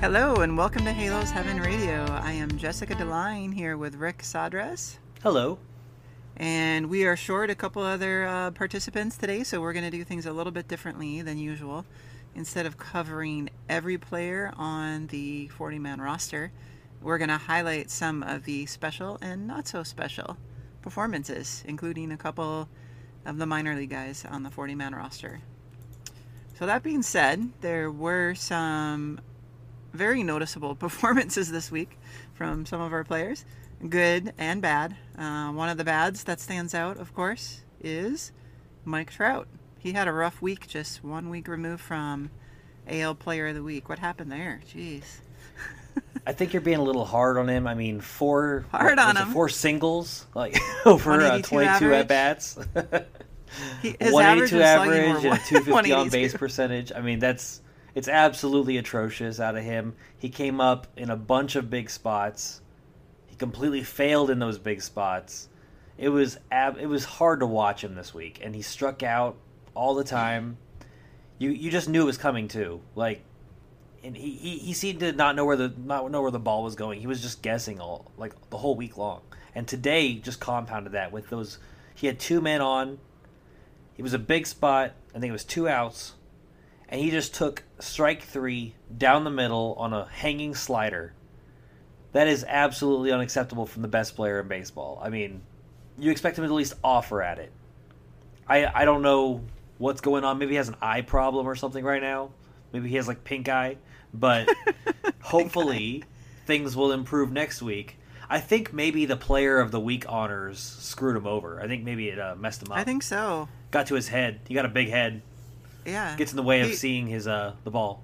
Hello and welcome to Halos Heaven Radio. I am Jessica Deline here with Rick Sadres. Hello. And we are short a couple other uh, participants today, so we're going to do things a little bit differently than usual. Instead of covering every player on the 40 man roster, we're going to highlight some of the special and not so special performances, including a couple of the minor league guys on the 40 man roster. So, that being said, there were some very noticeable performances this week from some of our players, good and bad. Uh, one of the bads that stands out, of course, is Mike Trout. He had a rough week, just one week removed from AL Player of the Week. What happened there? Jeez. I think you're being a little hard on him. I mean, four hard on him. Four singles, like over uh, 22 at bats. he, his 182 average, average and 250 on base percentage. I mean, that's it's absolutely atrocious out of him. He came up in a bunch of big spots. He completely failed in those big spots. It was ab- it was hard to watch him this week, and he struck out all the time. You you just knew it was coming too. Like, and he, he, he seemed to not know where the not know where the ball was going. He was just guessing all like the whole week long. And today just compounded that with those. He had two men on. It was a big spot. I think it was two outs and he just took strike three down the middle on a hanging slider. That is absolutely unacceptable from the best player in baseball. I mean, you expect him to at least offer at it. I I don't know what's going on. Maybe he has an eye problem or something right now. Maybe he has like pink eye. But hopefully things will improve next week. I think maybe the player of the week honors screwed him over. I think maybe it uh, messed him up. I think so. Got to his head. He got a big head yeah gets in the way of he, seeing his uh the ball.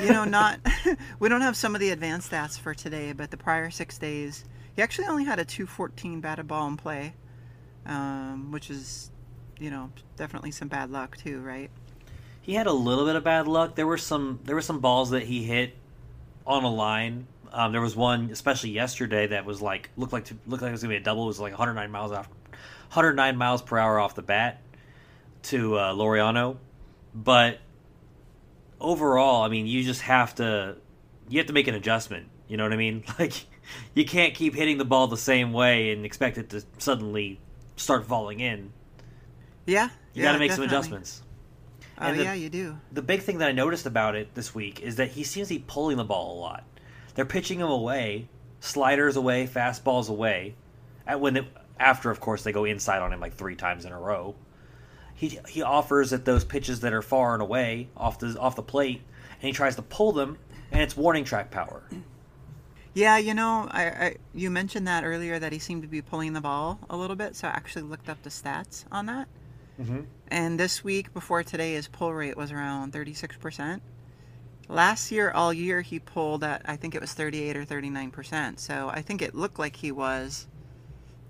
you know, not we don't have some of the advanced stats for today, but the prior six days, he actually only had a 214 batted ball in play, um, which is, you know, definitely some bad luck too, right? He had a little bit of bad luck. There were some there were some balls that he hit on a line. Um, there was one, especially yesterday, that was like looked like to, looked like it was gonna be a double. It was like 109 miles off, 109 miles per hour off the bat to uh, Laureano but overall, I mean, you just have to you have to make an adjustment. You know what I mean? Like you can't keep hitting the ball the same way and expect it to suddenly start falling in. Yeah, you yeah, got to make definitely. some adjustments. Oh the, yeah, you do. The big thing that I noticed about it this week is that he seems to be pulling the ball a lot. They're pitching him away, sliders away, fastballs away. At when after, of course, they go inside on him like three times in a row he he offers at those pitches that are far and away off the off the plate, and he tries to pull them, and it's warning track power. Yeah, you know, I, I you mentioned that earlier that he seemed to be pulling the ball a little bit, so I actually looked up the stats on that. Mm-hmm. And this week before today, his pull rate was around thirty six percent. Last year, all year, he pulled at I think it was thirty eight or thirty nine percent. So I think it looked like he was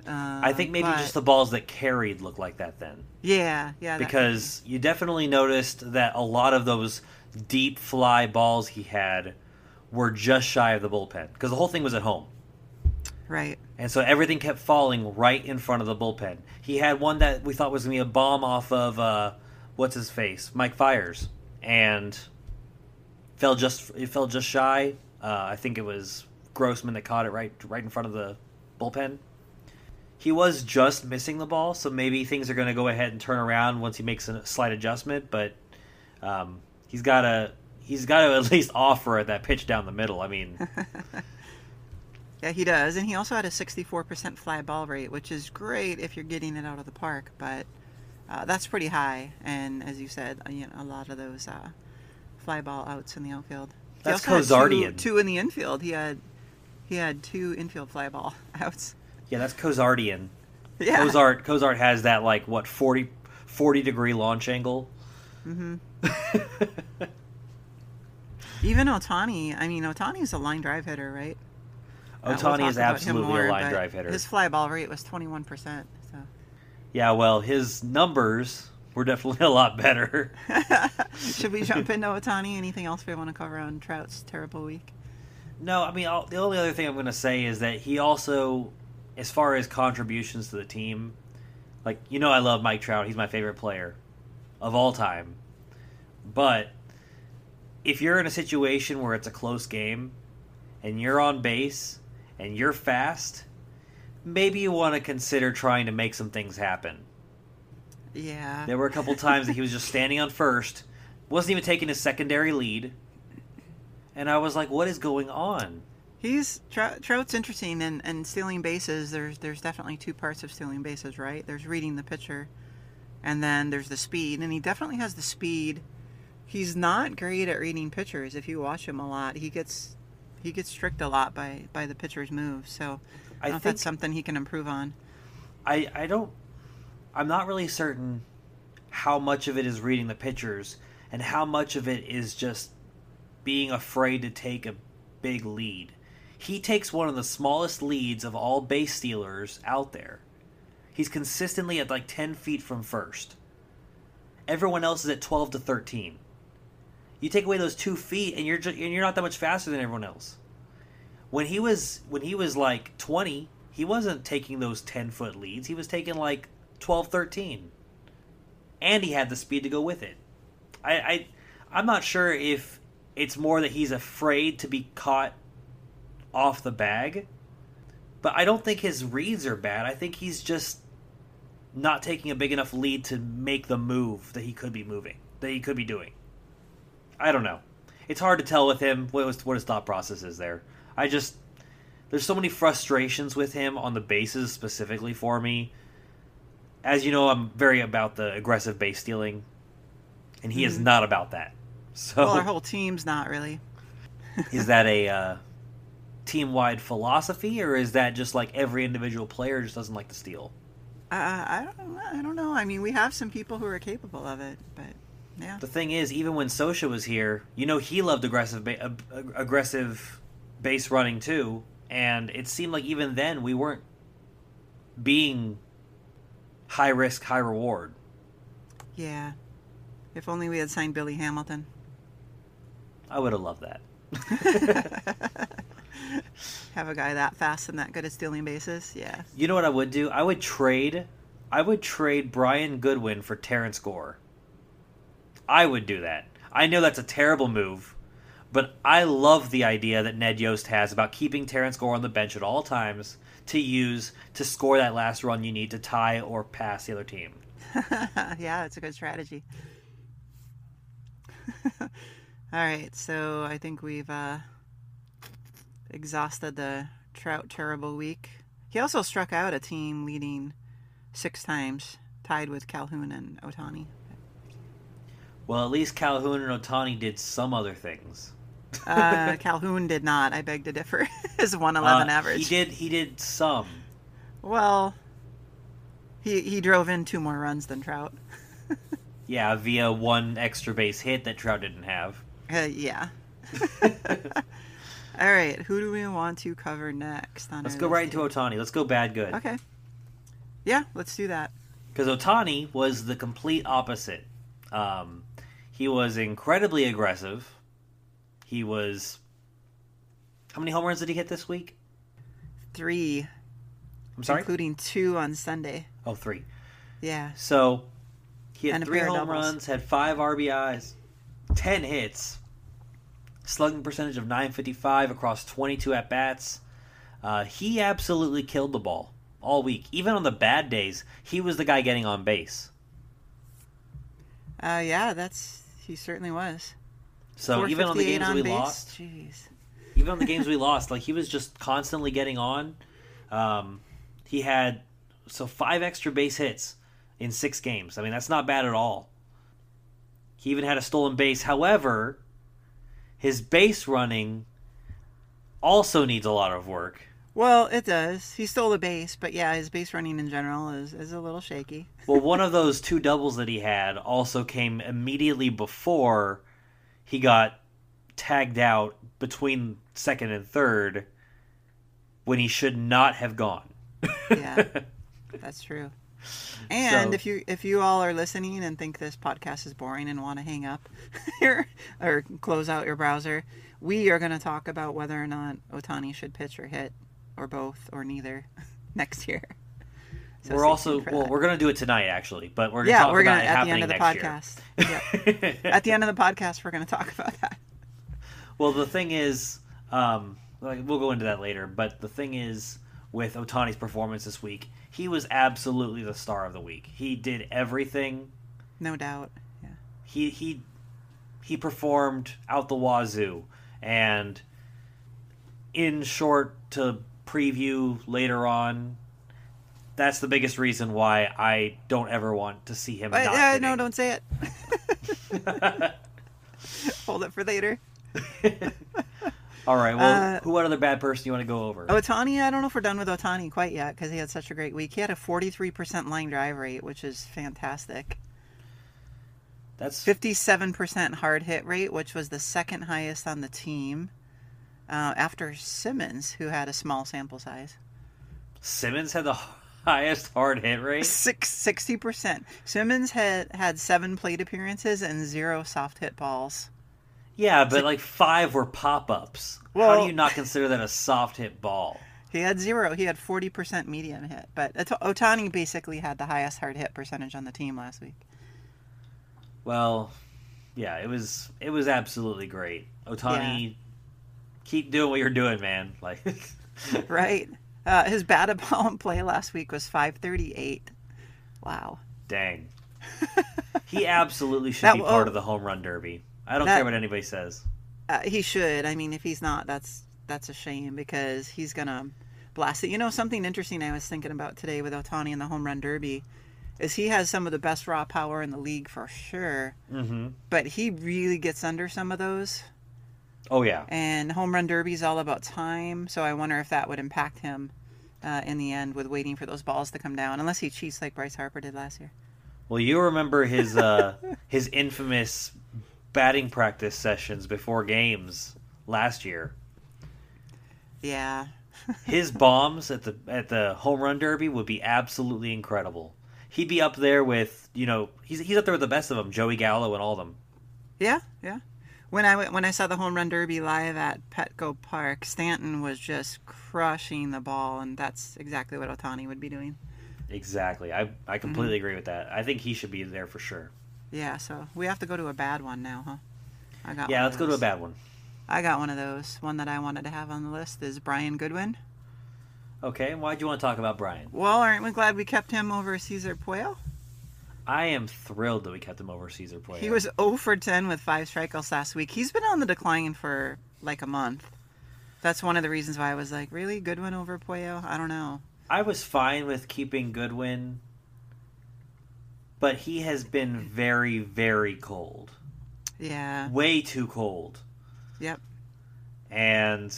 uh, I think maybe but... just the balls that carried look like that then. Yeah, yeah. Because you definitely noticed that a lot of those deep fly balls he had were just shy of the bullpen because the whole thing was at home. Right. And so everything kept falling right in front of the bullpen. He had one that we thought was going to be a bomb off of uh, what's his face, Mike Fiers, and fell just it fell just shy. Uh, I think it was Grossman that caught it right right in front of the bullpen he was just missing the ball, so maybe things are going to go ahead and turn around once he makes a slight adjustment. But um, he's got to he's got to at least offer that pitch down the middle. I mean, yeah, he does, and he also had a 64% fly ball rate, which is great if you're getting it out of the park, but uh, that's pretty high. And as you said, uh, you know, a lot of those uh, fly ball outs in the outfield. That's Kozardian. Two, two in the infield. He had he had two infield fly ball outs. Yeah, that's Kozardian. Yeah. Cozart Cozart has that like what 40, 40 degree launch angle. Mm-hmm. Even Ohtani, I mean Ohtani is a line drive hitter, right? Ohtani uh, we'll is absolutely more, a line drive hitter. His fly ball rate was twenty one percent. So. Yeah, well, his numbers were definitely a lot better. Should we jump into Ohtani? Anything else we want to cover on Trout's terrible week? No, I mean I'll, the only other thing I'm going to say is that he also as far as contributions to the team, like you know, I love Mike Trout. He's my favorite player of all time. But if you're in a situation where it's a close game and you're on base and you're fast, maybe you want to consider trying to make some things happen. Yeah. There were a couple times that he was just standing on first, wasn't even taking his secondary lead, and I was like, "What is going on?" He's Trout's interesting, and, and stealing bases. There's there's definitely two parts of stealing bases, right? There's reading the pitcher, and then there's the speed, and he definitely has the speed. He's not great at reading pitchers. If you watch him a lot, he gets he gets tricked a lot by by the pitcher's moves. So I, I think that's something he can improve on. I I don't. I'm not really certain how much of it is reading the pitchers and how much of it is just being afraid to take a big lead. He takes one of the smallest leads of all base stealers out there. He's consistently at like 10 feet from first. Everyone else is at 12 to 13. You take away those two feet, and you're just, and you're not that much faster than everyone else. When he was when he was like 20, he wasn't taking those 10 foot leads. He was taking like 12, 13, and he had the speed to go with it. I, I I'm not sure if it's more that he's afraid to be caught off the bag, but I don't think his reads are bad. I think he's just not taking a big enough lead to make the move that he could be moving, that he could be doing. I don't know. It's hard to tell with him what, was, what his thought process is there. I just there's so many frustrations with him on the bases specifically for me. As you know, I'm very about the aggressive base stealing, and he mm. is mm-hmm. not about that. So well, our whole team's not really. is that a uh, team-wide philosophy, or is that just like every individual player just doesn't like to steal? Uh, I don't. I don't know. I mean, we have some people who are capable of it, but yeah. The thing is, even when Scioscia was here, you know, he loved aggressive, ba- aggressive base running too, and it seemed like even then we weren't being high risk, high reward. Yeah. If only we had signed Billy Hamilton. I would have loved that. Have a guy that fast and that good at stealing bases, yeah. You know what I would do? I would trade. I would trade Brian Goodwin for Terrence Gore. I would do that. I know that's a terrible move, but I love the idea that Ned Yost has about keeping Terrence Gore on the bench at all times to use to score that last run you need to tie or pass the other team. yeah, it's a good strategy. all right, so I think we've uh, exhausted the Trout terrible week. He also struck out a team leading six times, tied with Calhoun and Ohtani. Well, at least Calhoun and Ohtani did some other things. uh, Calhoun did not. I beg to differ. His one eleven uh, average. He did. He did some. Well, he he drove in two more runs than Trout. yeah, via one extra base hit that Trout didn't have. Uh, yeah. All right, who do we want to cover next? let's go right into Ohtani. Let's go bad good. Okay. Yeah, let's do that. Because Ohtani was the complete opposite. Um, he was incredibly aggressive. He was. How many home runs did he hit this week? Three. I'm sorry? Including two on Sunday. Oh, three. Yeah. So he had and three home runs, had five RBIs, 10 hits, slugging percentage of 955 across 22 at bats. Uh, he absolutely killed the ball all week. Even on the bad days, he was the guy getting on base. Uh, yeah, that's he certainly was. So even on the games on we base? lost, jeez. Even on the games we lost, like he was just constantly getting on. Um, he had so five extra base hits in six games. I mean, that's not bad at all. He even had a stolen base. However, his base running also needs a lot of work. Well, it does. He stole the base, but yeah, his base running in general is, is a little shaky. well, one of those two doubles that he had also came immediately before he got tagged out between second and third when he should not have gone. yeah, that's true. And so, if you if you all are listening and think this podcast is boring and want to hang up or, or close out your browser, we are going to talk about whether or not Ohtani should pitch or hit or both or neither next year. So we're also well, we're gonna do it tonight actually, but we're gonna yeah, we're gonna at the end of the podcast. yeah. at the end of the podcast, we're gonna talk about that. Well, the thing is, um, like, we'll go into that later. But the thing is, with Ohtani's performance this week, he was absolutely the star of the week. He did everything. No doubt. Yeah. He he he performed out the wazoo, and in short, to preview later on. That's the biggest reason why I don't ever want to see him. Uh, uh, no, don't say it. Hold it for later. All right. Well, uh, who what other bad person do you want to go over? Ohtani. I don't know if we're done with Ohtani quite yet because he had such a great week. He had a 43% line drive rate, which is fantastic. That's 57% hard hit rate, which was the second highest on the team uh, after Simmons, who had a small sample size. Simmons had the highest hard hit rate. Six, 60%. Simmons had had seven plate appearances and zero soft hit balls. Yeah, but like five were pop ups. Well, How do you not consider that a soft hit ball? He had zero. He had 40% medium hit. But Ohtani basically had the highest hard hit percentage on the team last week. Well, yeah, it was it was absolutely great. Ohtani, yeah. keep doing what you're doing, man. Like, right. Uh, his batted ball in play last week was 538. Wow. Dang. he absolutely should that, be part oh, of the home run derby. I don't that, care what anybody says. Uh, he should. I mean, if he's not, that's that's a shame because he's gonna blast it. You know, something interesting I was thinking about today with Ohtani in the home run derby is he has some of the best raw power in the league for sure. Mm-hmm. But he really gets under some of those. Oh yeah. And home run derby is all about time, so I wonder if that would impact him uh, in the end with waiting for those balls to come down, unless he cheats like Bryce Harper did last year. Well, you remember his uh, his infamous batting practice sessions before games last year. Yeah. his bombs at the at the home run derby would be absolutely incredible. He'd be up there with you know he's he's up there with the best of them, Joey Gallo and all of them. Yeah, yeah when I went, when I saw the home run derby live at Petco Park, Stanton was just crushing the ball, and that's exactly what Ohtani would be doing. Exactly, I I completely mm-hmm. agree with that. I think he should be there for sure. Yeah, so we have to go to a bad one now, huh? I got. Yeah, let's go to a bad one. I got one of those. One that I wanted to have on the list is Brian Goodwin. Okay, why do you want to talk about Brian? Well, aren't we glad we kept him over Cesar Puello? I am thrilled that we kept him over Cesar Puello. He was 0 for 10 with five strikeouts last week. He's been on the decline for like a month. That's one of the reasons why I was like, really? Goodwin over Puello? I don't know. I was fine with keeping Goodwin, but he has been very, very cold. Yeah. Way too cold. Yep. And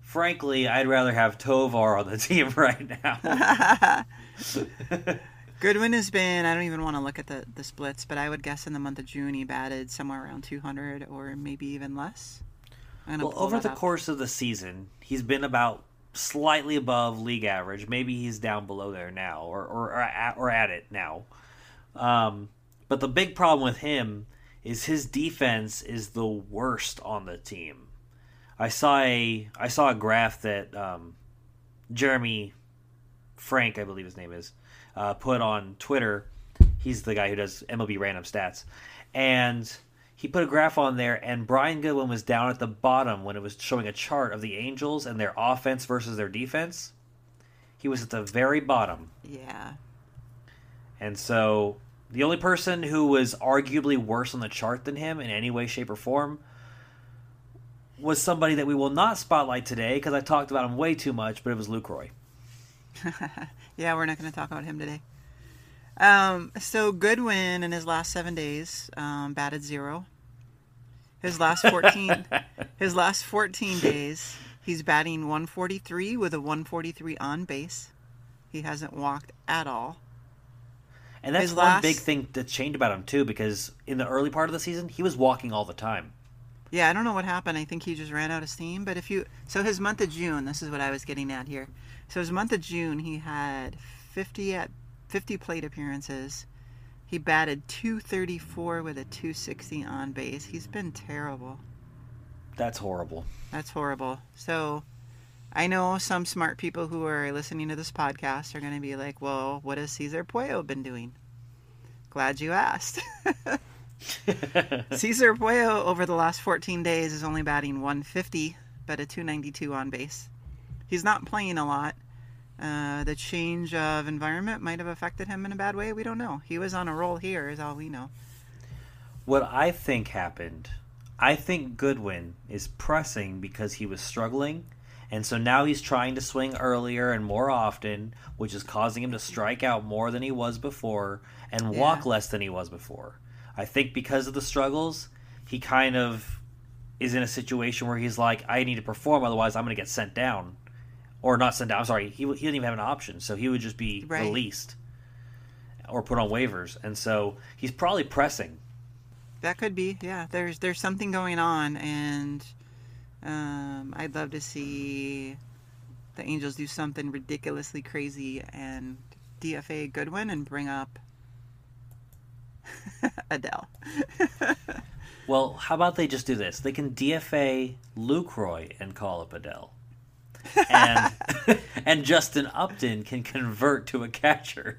frankly, I'd rather have Tovar on the team right now. Goodwin has been, I don't even want to look at the, the splits, but I would guess in the month of June he batted somewhere around 200 or maybe even less. Well, over the up. course of the season, he's been about slightly above league average. Maybe he's down below there now or, or, or, at, or at it now. Um, but the big problem with him is his defense is the worst on the team. I saw a I saw a graph that um, Jeremy Frank, I believe his name is, uh, put on Twitter. He's the guy who does MLB random stats, and he put a graph on there, and Brian Goodwin was down at the bottom when it was showing a chart of the Angels and their offense versus their defense. He was at the very bottom. Yeah. And so the only person who was arguably worse on the chart than him in any way, shape, or form was somebody that we will not spotlight today because I talked about him way too much, but it was Lucroy. yeah, we're not going to talk about him today. Um, so Goodwin in his last seven days um, batted zero. His last fourteen, his last fourteen days, he's batting 143 with a 143 on base. He hasn't walked at all. And that's one last... big thing that changed about him too, because in the early part of the season, he was walking all the time. Yeah, I don't know what happened. I think he just ran out of steam. But if you, so his month of June, this is what I was getting at here. So his month of June, he had 50 at 50 plate appearances. He batted 234 with a 260 on base. He's been terrible. That's horrible. That's horrible. So I know some smart people who are listening to this podcast are going to be like, well, what has Cesar Puello been doing? Glad you asked. Cesar Puello over the last 14 days is only batting 150, but a 292 on base. He's not playing a lot. Uh, the change of environment might have affected him in a bad way. We don't know. He was on a roll here, is all we know. What I think happened, I think Goodwin is pressing because he was struggling and so now he's trying to swing earlier and more often, which is causing him to strike out more than he was before and yeah. walk less than he was before. I think because of the struggles, he kind of is in a situation where he's like, I need to perform, otherwise I'm going to get sent down. Or not sent down, I'm sorry, he, he didn't even have an option, so he would just be right. released or put on waivers. And so he's probably pressing. That could be, yeah. There's there's something going on, and um, I'd love to see the Angels do something ridiculously crazy and DFA Goodwin and bring up Adell. well, how about they just do this? They can DFA Lucroy and call up Adell. And and Justin Upton can convert to a catcher.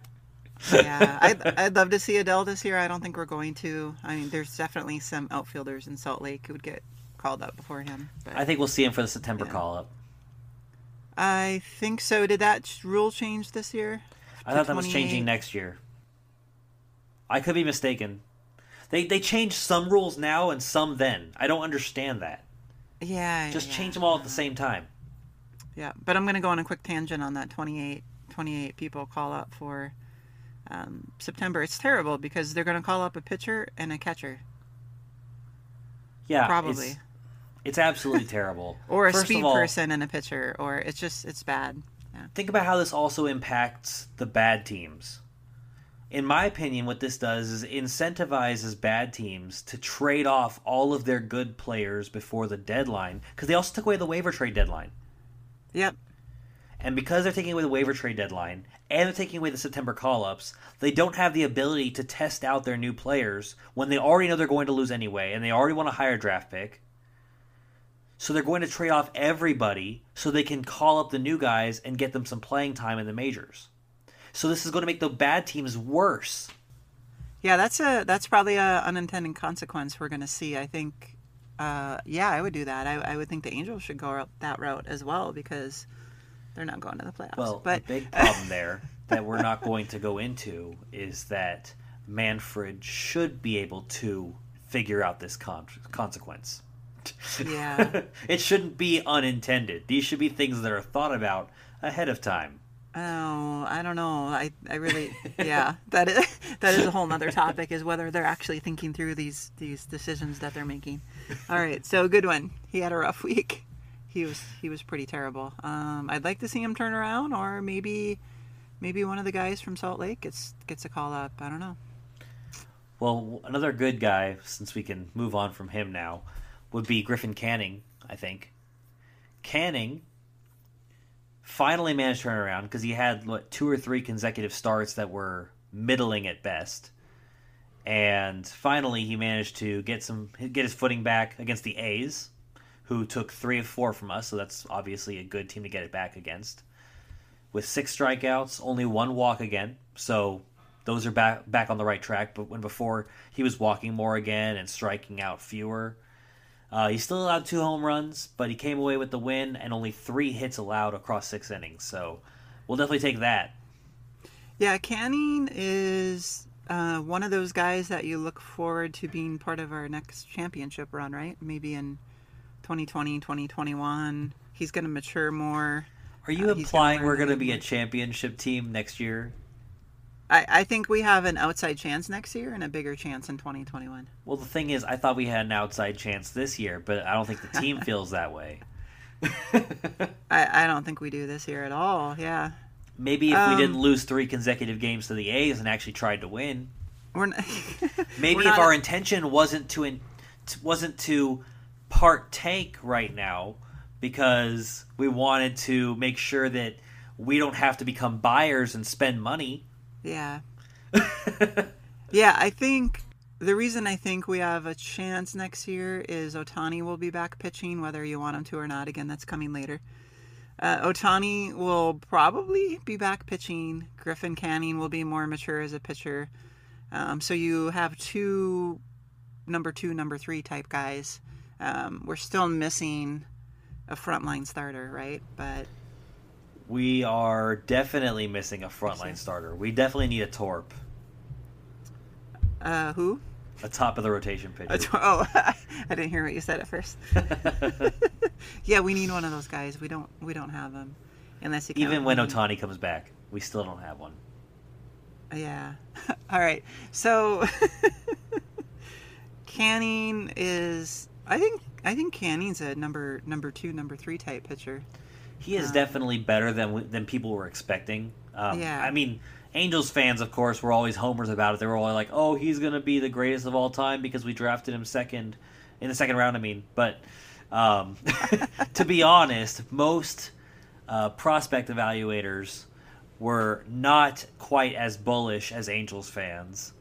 yeah, I'd, I'd love to see Adell this year. I don't think we're going to. I mean, there's definitely some outfielders in Salt Lake who would get called up before him. But, I think we'll see him for the September yeah. call up. I think so. Did that rule change this year? I thought that was changing next year. I could be mistaken. They they changed some rules now and some then. I don't understand that. Yeah. Just yeah. change them all at the same time. Yeah, but I'm going to go on a quick tangent on that 28, 28 people call up for um, September. It's terrible because they're going to call up a pitcher and a catcher. Yeah, probably. It's, absolutely terrible. or a First speed all, person and a pitcher, or it's just it's bad. Yeah. Think about how this also impacts the bad teams. In my opinion, what this does is incentivizes bad teams to trade off all of their good players before the deadline because they also took away the waiver trade deadline. Yep. And because they're taking away the waiver trade deadline and they're taking away the September call ups, they don't have the ability to test out their new players when they already know they're going to lose anyway and they already want a higher draft pick. So they're going to trade off everybody so they can call up the new guys and get them some playing time in the majors. So this is going to make the bad teams worse. Yeah, that's a that's probably a unintended consequence we're going to see. I think, uh, yeah, I would do that. I, I would think the Angels should go that route as well because they're not going to the playoffs. Well, but the big problem there that we're not going to go into is that Manfred should be able to figure out this con- consequence. Yeah. it shouldn't be unintended. These should be things that are thought about ahead of time. Oh, I don't know. I, I really, yeah, that is that is a whole other topic. Is whether they're actually thinking through these these decisions that they're making. All right, so good one. He had a rough week. He was he was pretty terrible. Um, I'd like to see him turn around, or maybe maybe one of the guys from Salt Lake gets gets a call up. I don't know. Well, another good guy, since we can move on from him now, would be Griffin Canning, I think. Canning finally managed to turn around because he had what, two or three consecutive starts that were middling at best. And finally, he managed to get some get his footing back against the A's, who took three of four from us. So that's obviously a good team to get it back against. With six strikeouts, only one walk again. So those are back back on the right track. But when before he was walking more again and striking out fewer, uh, he still allowed two home runs, but he came away with the win and only three hits allowed across six innings. So we'll definitely take that. Yeah, Canning is uh, one of those guys that you look forward to being part of our next championship run, right? Maybe in 2020, 2021. He's going to mature more. Are you uh, implying we're going to be a championship team next year? I, I think we have an outside chance next year and a bigger chance in 2021. Well, the thing is, I thought we had an outside chance this year, but I don't think the team feels that way. I, I don't think we do this year at all. Yeah. Maybe if um, we didn't lose three consecutive games to the A's and actually tried to win. We're not, maybe we're if our intention wasn't to in, wasn't to partake right now because we wanted to make sure that we don't have to become buyers and spend money yeah. yeah, I think the reason I think we have a chance next year is Ohtani will be back pitching, whether you want him to or not. Again, that's coming later. Uh, Ohtani will probably be back pitching. Griffin Canning will be more mature as a pitcher. Um, so you have two number two, number three type guys. Um, we're still missing a frontline starter, right? But we are definitely missing a frontline starter. We definitely need a Torp. Uh, who? A top of the rotation pitcher. Tor- oh, I didn't hear what you said at first. yeah, we need one of those guys. We don't. We don't have them, unless you. Even when Ohtani comes back, we still don't have one. Yeah. All right. So Canning is. I think. I think Canning's a number number two, number three type pitcher. He is um, definitely better than than people were expecting. Um, yeah. I mean, Angels fans, of course, were always homers about it. They were all like, "Oh, he's going to be the greatest of all time because we drafted him second in the second round." I mean, but um, to be honest, most uh, prospect evaluators were not quite as bullish as Angels fans.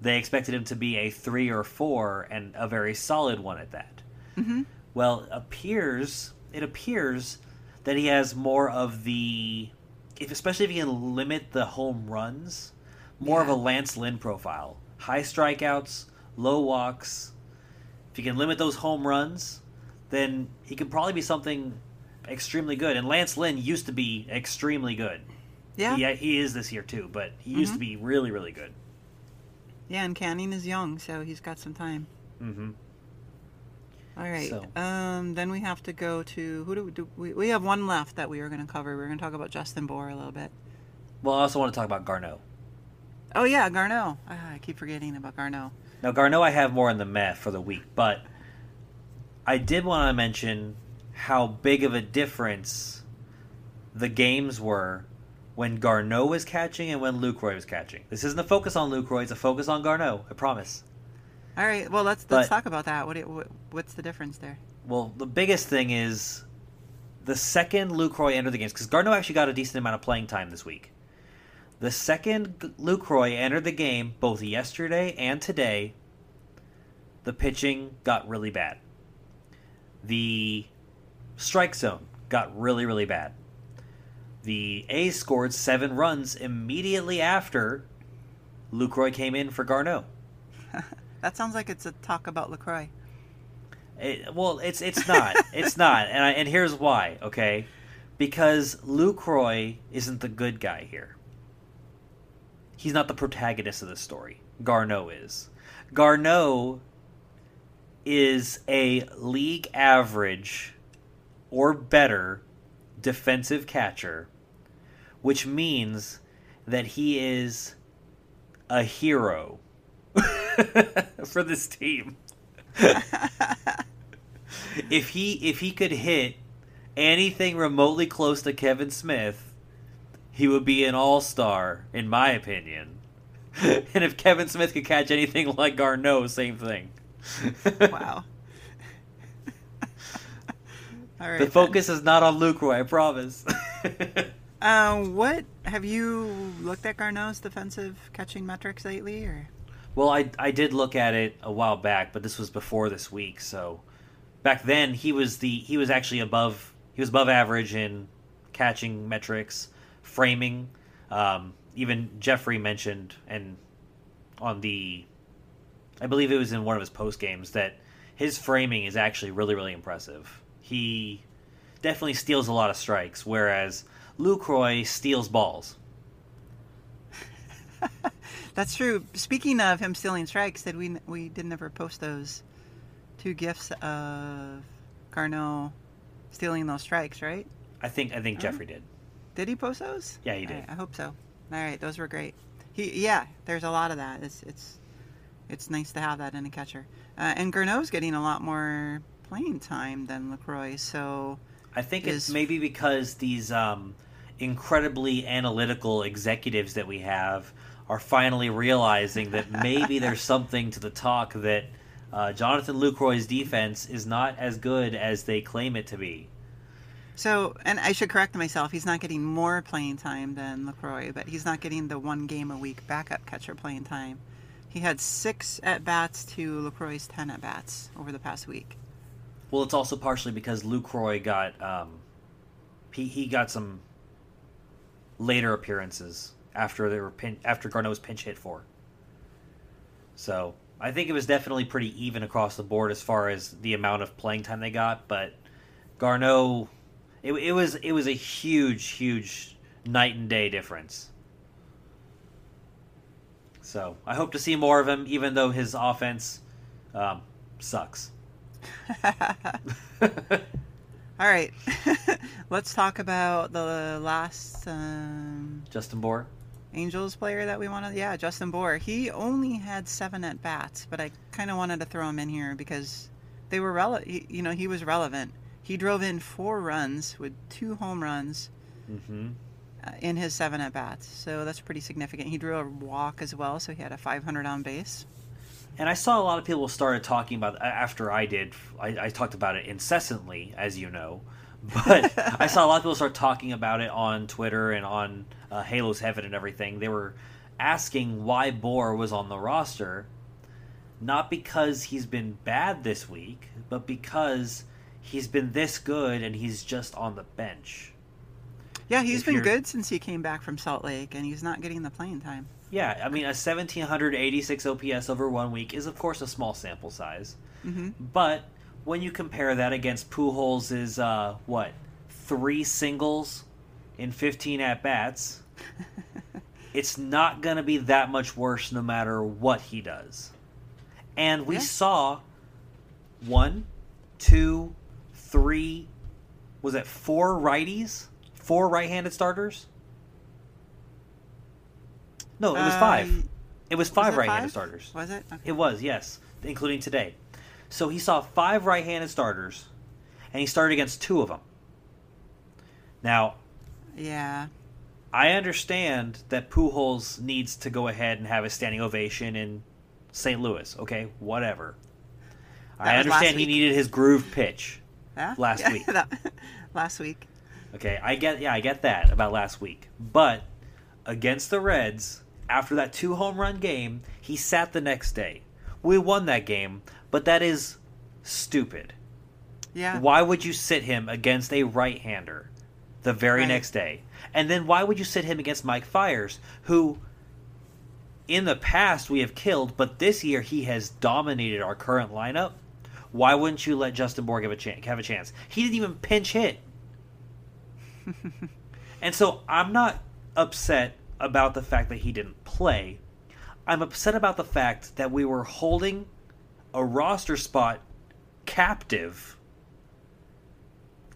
They expected him to be a three or four, and a very solid one at that. Mm-hmm. Well, appears it appears that he has more of the, if especially if he can limit the home runs, more yeah. of a Lance Lynn profile. High strikeouts, low walks. If he can limit those home runs, then he could probably be something extremely good. And Lance Lynn used to be extremely good. Yeah, he, he is this year too, but he used mm-hmm. to be really, really good. Yeah, and Canning is young, so he's got some time. Mm-hmm. All right. So. Um, then we have to go to who do we, do we, we have one left that we are going to cover. We're going to talk about Justin Bour a little bit. Well, I also want to talk about Garneau. Oh yeah, Garneau. Ah, I keep forgetting about Garneau. Now Garneau, I have more in the meh for the week, but I did want to mention how big of a difference the games were when Garneau was catching and when Lucroy was catching. This isn't a focus on Lucroy; it's a focus on Garneau. I promise. All right. Well, let's let's talk about that. What, what what's the difference there? Well, the biggest thing is the second Lucroy entered the games because Garneau actually got a decent amount of playing time this week. The second Lucroy entered the game, both yesterday and today, the pitching got really bad. The strike zone got really, really bad. The A's scored seven runs immediately after Lucroy came in for Garneau. That sounds like it's a talk about Lucroy. It, well, it's it's not. it's not, and I, and here's why. Okay, because Lucroy isn't the good guy here. He's not the protagonist of the story. Garneau is. Garneau is a league average or better defensive catcher, which means that he is a hero for this team. if he if he could hit anything remotely close to Kevan Smith, he would be an all-star in my opinion. and if Kevan Smith could catch anything like Garneau, same thing. wow. All right, the focus then. is not on Lucroy, I promise. uh, what have you looked at Garneau's defensive catching metrics lately, or? Well, I I did look at it a while back, but this was before this week. So back then he was the he was actually above he was above average in catching metrics, framing. Um, even Jeffrey mentioned and on the I believe it was in one of his post games that his framing is actually really really impressive. He definitely steals a lot of strikes, whereas Lucroy steals balls. That's true. Speaking of him stealing strikes, did we we did never post those two gifts of Garneau stealing those strikes, right? I think I think Jeffrey did. Did he post those? Yeah, he did. Right, I hope so. All right, those were great. He yeah, there's a lot of that. It's it's it's nice to have that in a catcher. Uh, and Garneau's getting a lot more playing time than Lucroy, so I think it's maybe because these um, incredibly analytical executives that we have are finally realizing that maybe there's something to the talk that uh, Jonathan Lucroy's defense is not as good as they claim it to be. So, and I should correct myself, he's not getting more playing time than Lucroy, but he's not getting the one game a week backup catcher playing time. He had six at bats to Lucroy's ten at bats over the past week. Well, it's also partially because Lucroy got um, he he got some later appearances after they were pin- after Garneau was pinch hit for. So I think it was definitely pretty even across the board as far as the amount of playing time they got, but Garneau, it, it was it was a huge, huge night and day difference. So I hope to see more of him, even though his offense um, sucks. All right, let's talk about the last um, Justin Bour. Angels player that we wanted. Yeah, Justin Bour. He only had seven at bats, but I kind of wanted to throw him in here because they were relevant. You know, he was relevant. He drove in four runs with two home runs mm-hmm. uh, in his seven at bats, so that's pretty significant. He drew a walk as well, so he had a 500 on base. And I saw a lot of people started talking about after I did. I, I talked about it incessantly, as you know. But I saw a lot of people start talking about it on Twitter and on uh, Halos Heaven and everything. They were asking why Bour was on the roster, not because he's been bad this week, but because he's been this good and he's just on the bench. Yeah, he's if been good since he came back from Salt Lake, and he's not getting the playing time. Yeah, I mean, a 1786 OPS over one week is, of course, a small sample size. Mm-hmm. But when you compare that against Pujols' uh, what three singles in 15 at bats, it's not going to be that much worse no matter what he does. And we yeah. saw one, two, three, was it four righties? Four right handed starters? No, it was uh, five. It was five right handed starters. Was it? Okay. It was, yes, including today. So he saw five right handed starters, and he started against two of them. Now, yeah. I understand that Pujols needs to go ahead and have a standing ovation in St. Louis. Okay, whatever. That I understand he needed his groove pitch yeah? last yeah, week. last week. Okay, I get yeah, I get that about last week. But against the Reds, after that two home run game, he sat the next day. We won that game, but that is stupid. Yeah. Why would you sit him against a right-hander the very right. next day? And then why would you sit him against Mike Fiers, who in the past we have killed, but this year he has dominated our current lineup? Why wouldn't you let Justin Bour have a, ch- have a chance? He didn't even pinch hit. and so I'm not upset about the fact that he didn't play. I'm upset about the fact that we were holding a roster spot captive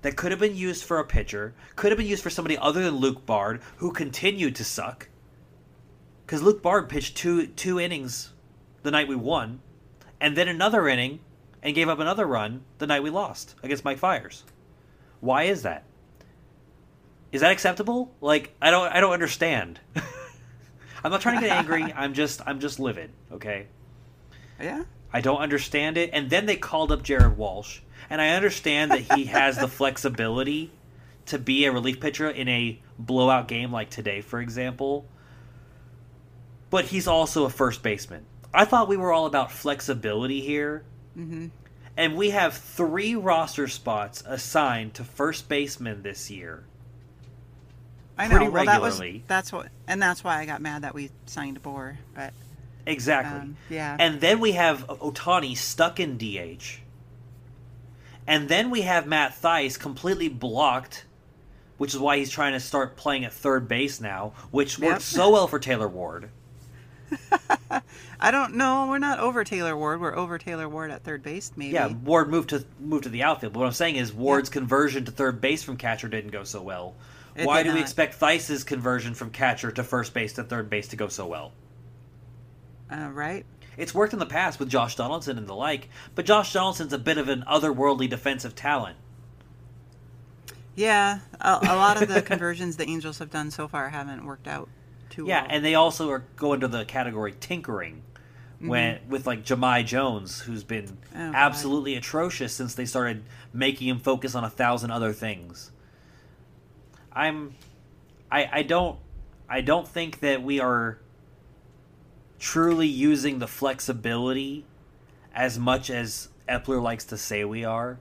that could have been used for a pitcher, could have been used for somebody other than Luke Bard, who continued to suck. Because Luke Bard pitched two two innings the night we won, and then another inning and gave up another run the night we lost against Mike Fiers. Why is that? Is that acceptable? Like I don't I don't understand. I'm not trying to get angry. I'm just I'm just livid, okay? Yeah. I don't understand it. And then they called up Jared Walsh, and I understand that he has the flexibility to be a relief pitcher in a blowout game like today, for example. But he's also a first baseman. I thought we were all about flexibility here. Mm-hmm. And we have three roster spots assigned to first baseman this year. I know. well, that was that's what, and that's why I got mad that we signed Bour. But Exactly. Um, yeah. And then we have Ohtani stuck in DH. And then we have Matt Thaiss completely blocked, which is why he's trying to start playing at third base now, which yep. worked so well for Taylor Ward. I don't know. We're not over Taylor Ward. We're over Taylor Ward at third base, maybe. Yeah, Ward moved to moved to the outfield. But what I'm saying is Ward's yep. conversion to third base from catcher didn't go so well. It Why do not. we expect Thaiss's conversion from catcher to first base to third base to go so well? Uh, right? It's worked in the past with Josh Donaldson and the like, but Josh Donaldson's a bit of an otherworldly defensive talent. Yeah, a, a lot of the conversions the Angels have done so far haven't worked out too well. yeah, well. and they also are go into the category tinkering when mm-hmm. with like Jahmai Jones, who's been oh, absolutely atrocious since they started making him focus on a thousand other things. I'm, I I don't I don't think that we are truly using the flexibility as much as Eppler likes to say we are.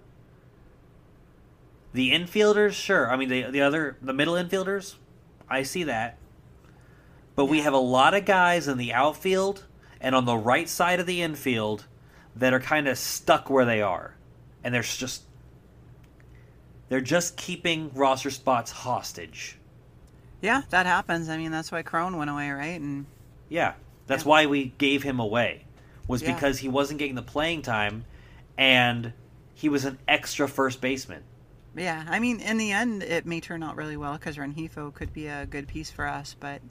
The infielders, sure. I mean, the the other the middle infielders, I see that. But we have a lot of guys in the outfield and on the right side of the infield that are kind of stuck where they are, and they're just they're just keeping roster spots hostage. Yeah, that happens. I mean, that's why Cron went away, right? And yeah, that's yeah. why we gave him away was yeah. because he wasn't getting the playing time, and he was an extra first baseman. Yeah, I mean, in the end, it may turn out really well because Rengifo could be a good piece for us, but.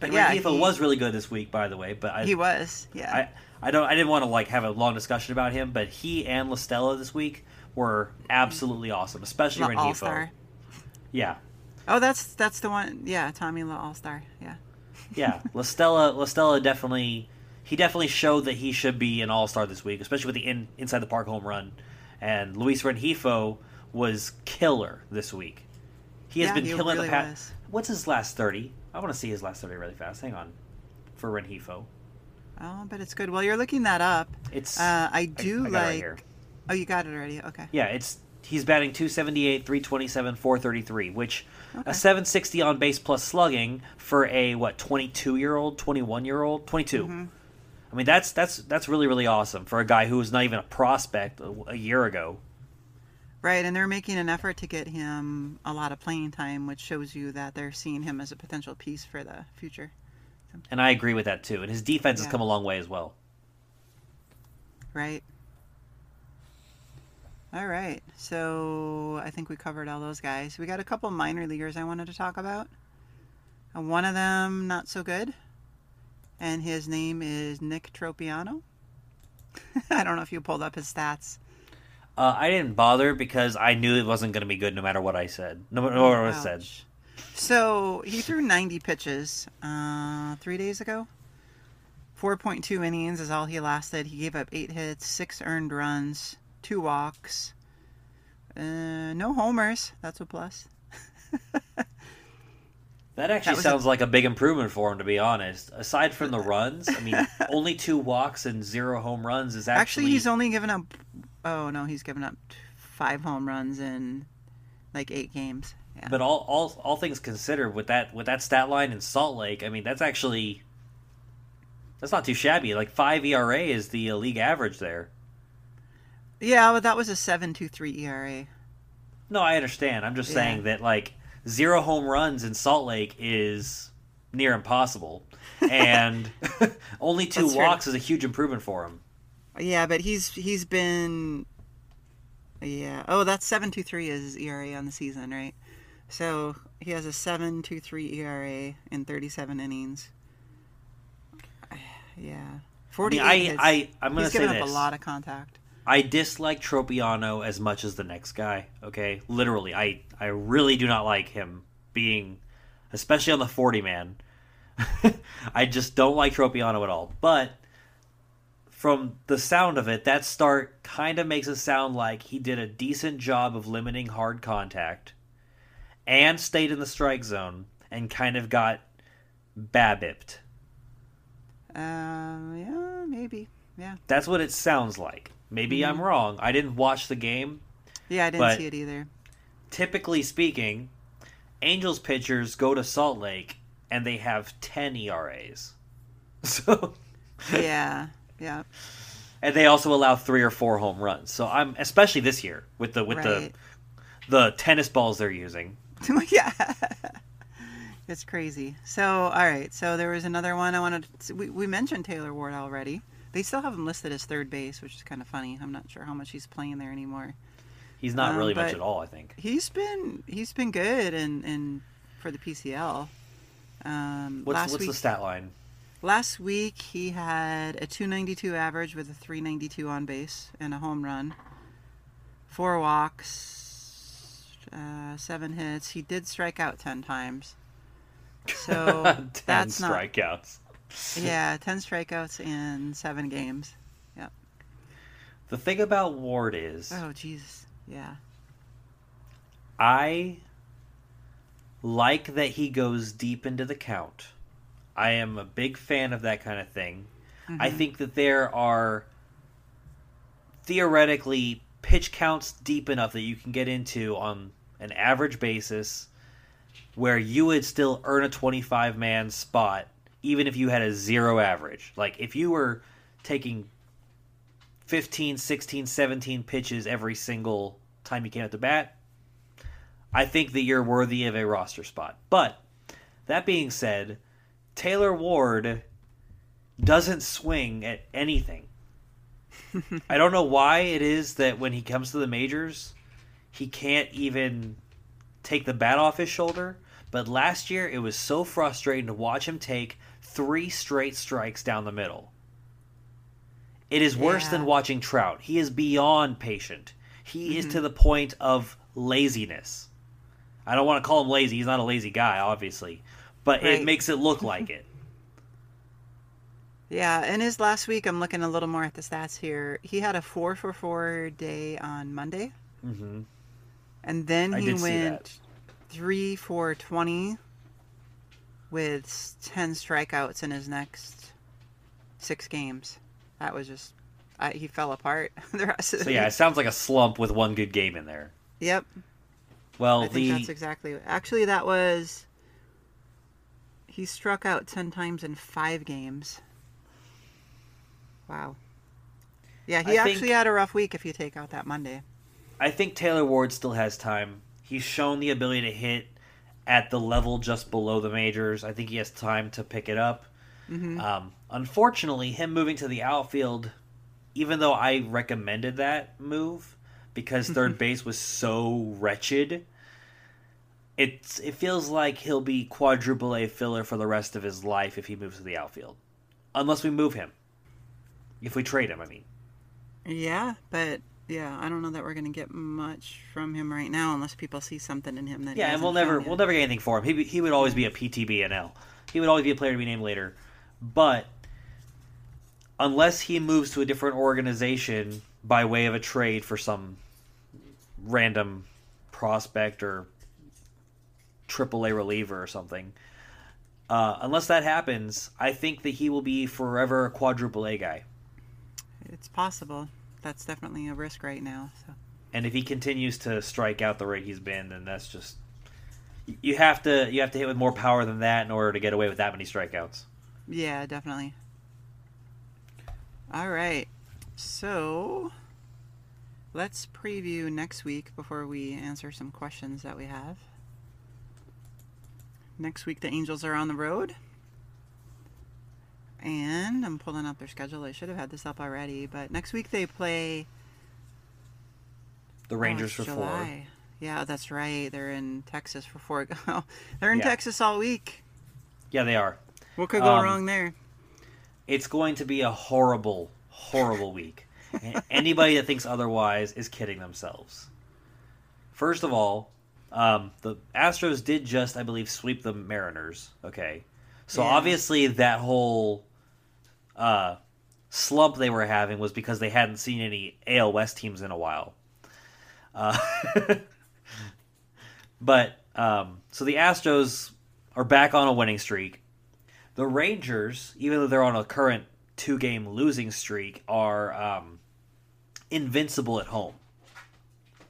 But and yeah, he, was really good this week, by the way. But I, he was, yeah. I, I don't. I didn't want to like have a long discussion about him, but he and La Stella this week were absolutely awesome, especially La Rengifo. All-star. Yeah. Oh, that's that's the one. Yeah, Tommy La All Star. Yeah. Yeah, La Stella. La Stella definitely. He definitely showed that he should be an All Star this week, especially with the in, inside the park home run. And Luis Rengifo was killer this week. He has yeah, been killing really the past. What's his last thirty? I want to see his last thirty really fast. Hang on, for Rengifo. Oh, but it's good. Well, you're looking that up. It's. Uh, I do I, I like. Right oh, you got it already. Okay. Yeah, it's he's batting 278, 327, 433, which okay. a 760 on base plus slugging for a what 22 year old, 21 year old, 22. Mm-hmm. I mean that's that's that's really really awesome for a guy who was not even a prospect a, a year ago. Right, and they're making an effort to get him a lot of playing time, which shows you that they're seeing him as a potential piece for the future. And I agree with that too. And his defense yeah. has come a long way as well. Right. All right. So I think we covered all those guys. We got a couple minor leaguers I wanted to talk about. And one of them not so good. And his name is Nick Tropiano. I don't know if you pulled up his stats. Uh, I didn't bother because I knew it wasn't going to be good no matter what I said. No matter what I said. So he threw 90 pitches uh, three days ago. 4.2 innings is all he lasted. He gave up eight hits, six earned runs, two walks, uh, no homers. That's a plus. that actually that sounds a... like a big improvement for him, to be honest. Aside from the runs, I mean, only two walks and zero home runs is actually. Actually, he's only given up. Oh no, he's given up five home runs in like eight games. Yeah. But all, all all things considered, with that with that stat line in Salt Lake, I mean, that's actually that's not too shabby. Like five ERA is the uh, league average there. Yeah, but that was a seven two three ERA. No, I understand. I'm just yeah. saying that like zero home runs in Salt Lake is near impossible, and only two That's walks true. is a huge improvement for him. Yeah, but he's he's been yeah. Oh, that's seven two three is his ERA on the season, right? So he has a seven two three ERA in thirty seven innings. Yeah, forty. I, mean, I, I I'm gonna he's say given this. up a lot of contact. I dislike Tropiano as much as the next guy. Okay, literally, I I really do not like him being, especially on the forty man. I just don't like Tropiano at all. But from the sound of it, that start kind of makes it sound like he did a decent job of limiting hard contact, and stayed in the strike zone and kind of got babipped. Um, yeah, maybe. Yeah. That's what it sounds like. Maybe mm-hmm. I'm wrong. I didn't watch the game. Yeah, I didn't see it either. Typically speaking, Angels pitchers go to Salt Lake and they have 10 ERAs. So Yeah. Yeah. And they also allow 3 or 4 home runs. So I'm especially this year with the with right. the the tennis balls they're using. yeah. It's crazy. So, all right. So there was another one I wanted. To, we we mentioned Taylor Ward already. They still have him listed as third base, which is kind of funny. I'm not sure how much he's playing there anymore. He's not um, really much at all, I think. He's been he's been good and and for the PCL. Um, what's what's week, the stat line? Last week he had a 292 average with a 392 on base and a home run, four walks, uh, seven hits. He did strike out ten times. So 10 that's strikeouts yeah, ten strikeouts in seven games. Yep. The thing about Ward is, oh Jesus, yeah. I like that he goes deep into the count. I am a big fan of that kind of thing. Mm-hmm. I think that there are theoretically pitch counts deep enough that you can get into on an average basis where you would still earn a 25 man spot even if you had a zero average. Like if you were taking 15, 16, 17 pitches every single time you came at the bat, I think that you're worthy of a roster spot. But that being said, Taylor Ward doesn't swing at anything. I don't know why it is that when he comes to the majors, he can't even take the bat off his shoulder. But last year, it was so frustrating to watch him take three straight strikes down the middle. It is worse yeah. than watching Trout. He is beyond patient. He mm-hmm. is to the point of laziness. I don't want to call him lazy. He's not a lazy guy, obviously, but right. it makes it look like it. Yeah, in his last week, I'm looking a little more at the stats here. He had a four for four day on Monday, mm-hmm. and then he went three for twenty with ten strikeouts in his next six games. That was just I, he fell apart the rest of the So yeah, it sounds like a slump with one good game in there. Yep. Well, I the... think that's exactly. Actually, that was he struck out ten times in five games. Wow. Yeah, he I actually think, had a rough week if you take out that Monday. I think Taylor Ward still has time. He's shown the ability to hit at the level just below the majors. I think he has time to pick it up. Mm-hmm. Um, unfortunately, him moving to the outfield, even though I recommended that move because third base was so wretched, it's it feels like he'll be quadruple A filler for the rest of his life if he moves to the outfield, unless we move him. If we trade him, I mean. Yeah, but yeah, I don't know that we're going to get much from him right now unless people see something in him that. Yeah, and we'll never we'll never get anything for him. He he would always be a PTBNL. He would always be a player to be named later, but unless he moves to a different organization by way of a trade for some random prospect or AAA reliever or something. Uh, unless that happens, I think that he will be forever a quadruple A guy it's possible. That's definitely a risk right now. So. And if he continues to strike out the rate he's been, then that's just you have to you have to hit with more power than that in order to get away with that many strikeouts. Yeah, definitely. All right. So, let's preview next week before we answer some questions that we have. Next week the Angels are on the road. And I'm pulling up their schedule. I should have had this up already, but next week they play the Rangers oh, for July. four. Yeah, that's right. They're in Texas for four. They're in yeah. Texas all week. Yeah, they are. What could go um, wrong there? It's going to be a horrible, horrible week. Anybody that thinks otherwise is kidding themselves. First of all, um, the Astros did just, I believe, sweep the Mariners. Okay, so yeah. obviously that whole uh, slump they were having was because they hadn't seen any AL West teams in a while. Uh, but um, so the Astros are back on a winning streak. The Rangers, even though they're on a current two game losing streak, are um, invincible at home.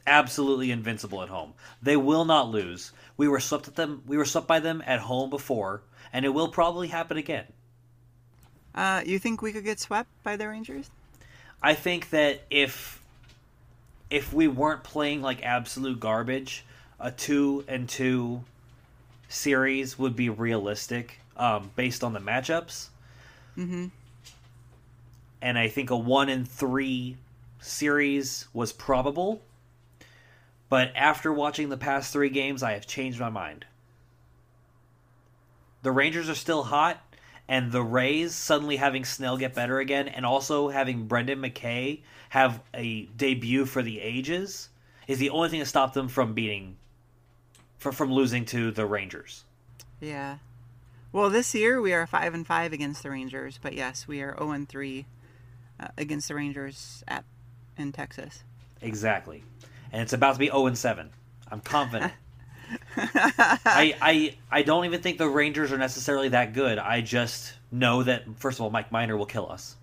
Absolutely invincible at home. They will not lose. We were swept at them. We were swept by them at home before, and it will probably happen again. Uh, you think we could get swept by the Rangers? I think that if if we weren't playing like absolute garbage, a two and two series would be realistic um, based on the matchups. Mm-hmm. And I think a one and three series was probable. But after watching the past three games, I have changed my mind. The Rangers are still hot and the Rays suddenly having Snell get better again, and also having Brendan McKay have a debut for the ages, is the only thing that stopped them from beating, from from losing to the Rangers. Yeah. Well, this year we are five and five against the Rangers, but yes, we are 0 and 3 uh, against the Rangers at in Texas. Exactly, and it's about to be 0 and 7. I'm confident. I, I I don't even think the Rangers are necessarily that good. I just know that first of all, Mike Minor will kill us.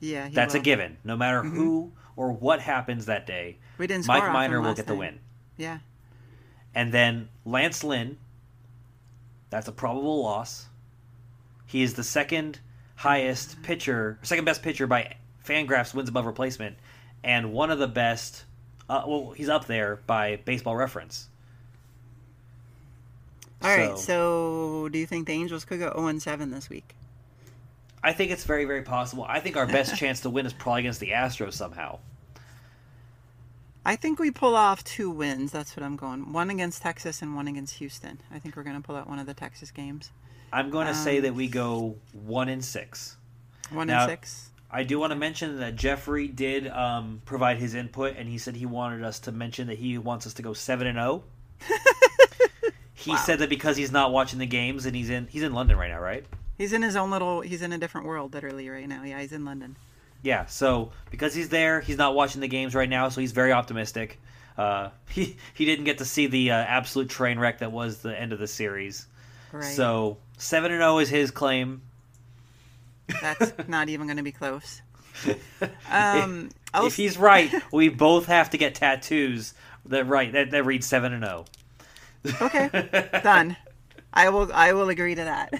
Yeah, that's will. a given. No matter mm-hmm. who or what happens that day, we didn't. Mike Minor will get time. the win. Yeah. And then Lance Lynn. That's a probable loss. He is the second highest pitcher, second best pitcher by Fangraphs wins above replacement, and one of the best. Uh, well, he's up there by Baseball Reference. All so, right. So, do you think the Angels could go 0 7 this week? I think it's very, very possible. I think our best chance to win is probably against the Astros somehow. I think we pull off two wins. That's what I'm going. One against Texas and one against Houston. I think we're going to pull out one of the Texas games. I'm going to um, say that we go one in six. One now, in six. I do want to mention that Jeffrey did um, provide his input, and he said he wanted us to mention that he wants us to go seven and zero. Oh. he wow. said that because he's not watching the games, and he's in he's in London right now, right? He's in his own little. He's in a different world, literally, right now. Yeah, he's in London. Yeah, so because he's there, he's not watching the games right now, so he's very optimistic. Uh, he he didn't get to see the uh, absolute train wreck that was the end of the series. Right. So seven and zero oh is his claim. That's not even going to be close. Um, if, if, he's right, we both have to get tattoos that right that, that read seven and zero. Okay, done. I will. I will agree to that.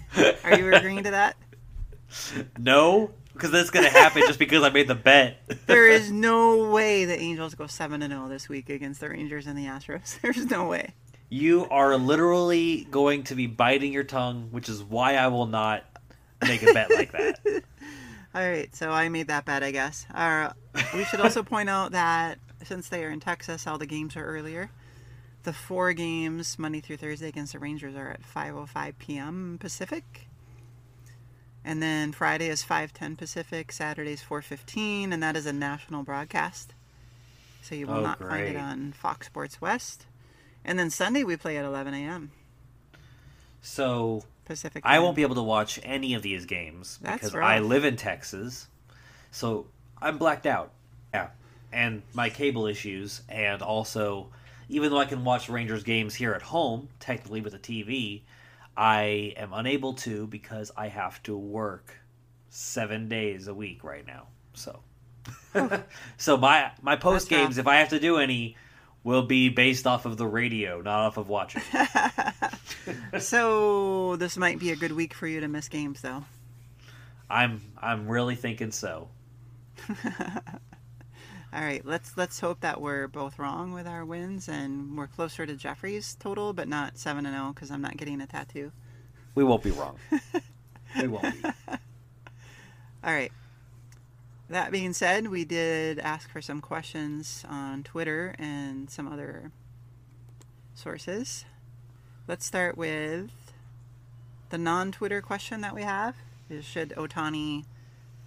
Are you agreeing to that? No, because that's going to happen just because I made the bet. there is no way the Angels go seven and zero oh this week against the Rangers and the Astros. There's no way. You are literally going to be biting your tongue, which is why I will not make a bet like that. All right, so I made that bet, I guess. Uh, we should also point out that since they are in Texas, all the games are earlier. The four games Monday through Thursday against the Rangers are at 5:05 p.m. Pacific. And then Friday is 5:10 Pacific, Saturday is 4:15, and that is a national broadcast. So you will oh, not great. find it on Fox Sports West. And then Sunday we play at 11 a.m. So Pacific. Time. I won't be able to watch any of these games That's because rough. I live in Texas. So I'm blacked out. Yeah. And my cable issues and also even though I can watch Rangers games here at home, technically with a TV, I am unable to because I have to work seven days a week right now. So, so my my post games, if I have to do any, will be based off of the radio, not off of watching. so this might be a good week for you to miss games, though. I'm I'm really thinking so. All right, let's let's hope that we're both wrong with our wins and we're closer to Jeffrey's total, but not seven and zero oh, because I'm not getting a tattoo. We won't be wrong. we won't be. All right. That being said, we did ask for some questions on Twitter and some other sources. Let's start with the non-Twitter question that we have: Is should Ohtani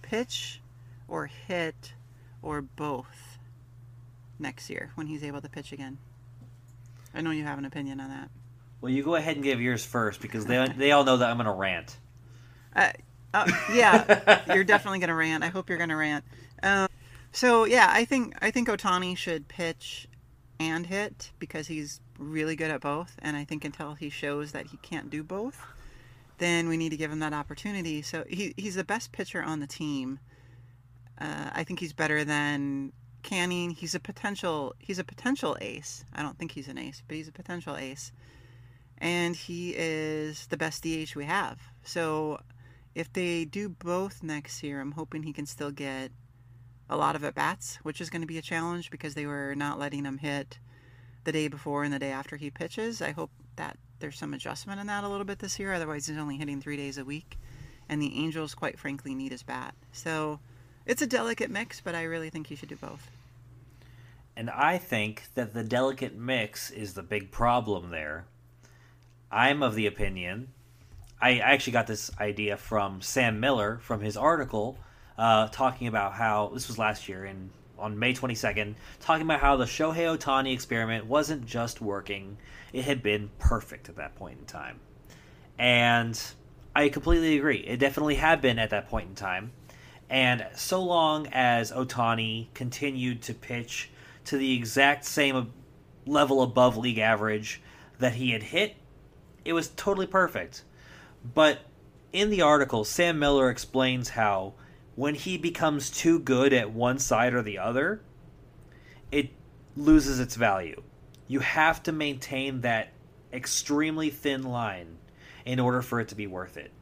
pitch or hit? Or both next year when he's able to pitch again? I know you have an opinion on that. Well, you go ahead and give yours first because they they all know that I'm going to rant. Uh, uh, yeah, you're definitely going to rant. I hope you're going to rant. Um, so yeah, I think I think Ohtani should pitch and hit because he's really good at both, and I think until he shows that he can't do both, then we need to give him that opportunity. So he he's the best pitcher on the team uh, I think he's better than Canning. He's a potential he's a potential ace. I don't think he's an ace, but he's a potential ace. And he is the best DH we have. So if they do both next year, I'm hoping he can still get a lot of at bats, which is going to be a challenge because they were not letting him hit the day before and the day after he pitches. I hope that there's some adjustment in that a little bit this year. Otherwise, he's only hitting three days a week, and the Angels, quite frankly, need his bat. So it's a delicate mix, but I really think you should do both. And I think that the delicate mix is the big problem there. I'm of the opinion. I actually got this idea from Sam Miller from his article uh, talking about how this was last year in on May 22nd, talking about how the Shohei Ohtani experiment wasn't just working, it had been perfect at that point in time. And I completely agree. It definitely had been at that point in time. And so long as Ohtani continued to pitch to the exact same level above league average that he had hit, it was totally perfect. But in the article, Sam Miller explains how when he becomes too good at one side or the other, it loses its value. You have to maintain that extremely thin line in order for it to be worth it.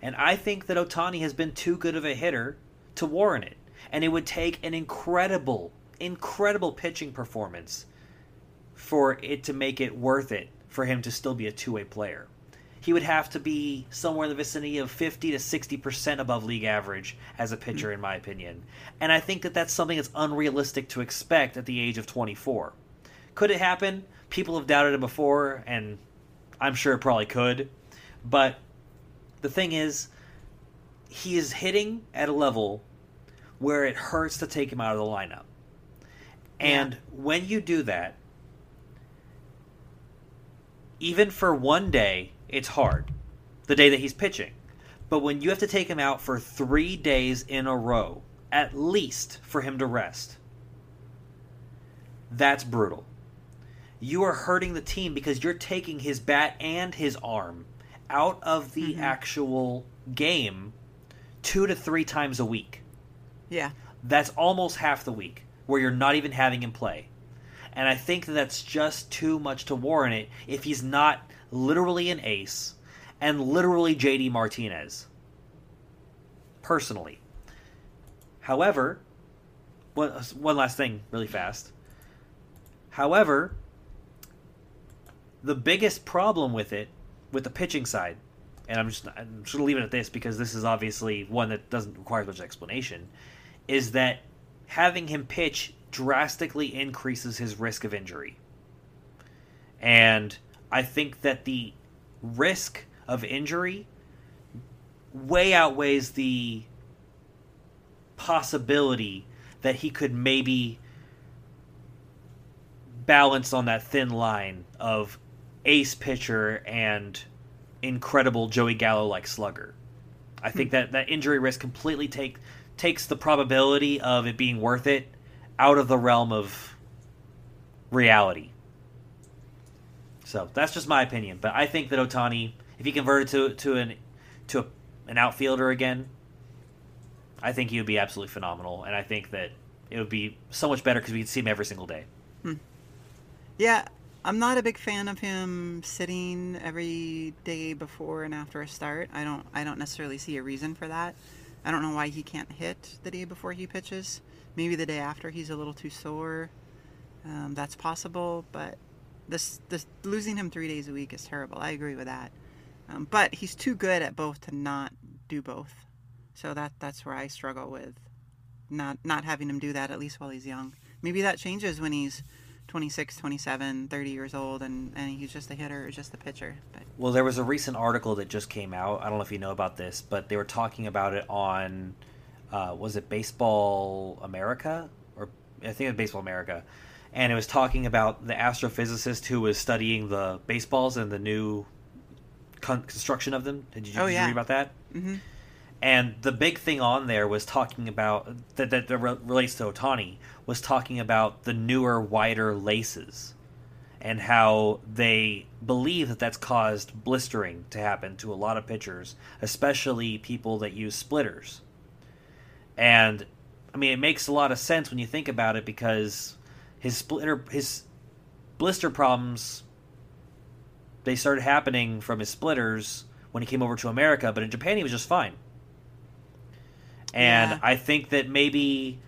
And I think that Ohtani has been too good of a hitter to warrant it. And it would take an incredible, incredible pitching performance for it to make it worth it for him to still be a two way player. He would have to be somewhere in the vicinity of 50 to 60% above league average as a pitcher, in my opinion. And I think that that's something that's unrealistic to expect at the age of 24. Could it happen? People have doubted it before, and I'm sure it probably could. But the thing is, he is hitting at a level where it hurts to take him out of the lineup. And yeah. when you do that, even for one day, it's hard. The day that he's pitching. But when you have to take him out for three days in a row, at least for him to rest, that's brutal. You are hurting the team because you're taking his bat and his arm out of the mm-hmm. actual game two to three times a week. Yeah. That's almost half the week where you're not even having him play. And I think that's just too much to warrant it if he's not literally an ace and literally JD Martinez. Personally. However, one, one last thing really fast. However, the biggest problem with it, with the pitching side, and I'm just I'm just gonna leave it at this because this is obviously one that doesn't require much explanation, is that having him pitch drastically increases his risk of injury. And I think that the risk of injury way outweighs the possibility that he could maybe balance on that thin line of ace pitcher and incredible Joey Gallo like slugger. I think hmm. that that injury risk completely take takes the probability of it being worth it out of the realm of reality. So that's just my opinion, but I think that Ohtani, if he converted to to an to a, an outfielder again, I think he would be absolutely phenomenal, and I think that it would be so much better because we could see him every single day. Hmm. Yeah, I'm not a big fan of him sitting every day before and after a start. I don't I don't necessarily see a reason for that. I don't know why he can't hit the day before he pitches. Maybe the day after he's a little too sore. Um, that's possible, but this this losing him three days a week is terrible. I agree with that. Um, but he's too good at both to not do both. So that that's where I struggle with not not having him do that at least while he's young. Maybe that changes when he's 26, 27, 30 years old and, and he's just a hitter or just a pitcher. But Well, there was a recent article that just came out. I don't know if you know about this, but they were talking about it on uh, was it Baseball America or I think it was Baseball America, and it was talking about the astrophysicist who was studying the baseballs and the new con- construction of them. Did you, oh, did you read about that? Mm-hmm. And the big thing on there was talking about that that, that relates to Ohtani was talking about the newer, wider laces and how they believe that that's caused blistering to happen to a lot of pitchers, especially people that use splitters. And I mean, it makes a lot of sense when you think about it because his splitter, his blister problems, they started happening from his splitters when he came over to America, but in Japan he was just fine. And yeah. I think that maybe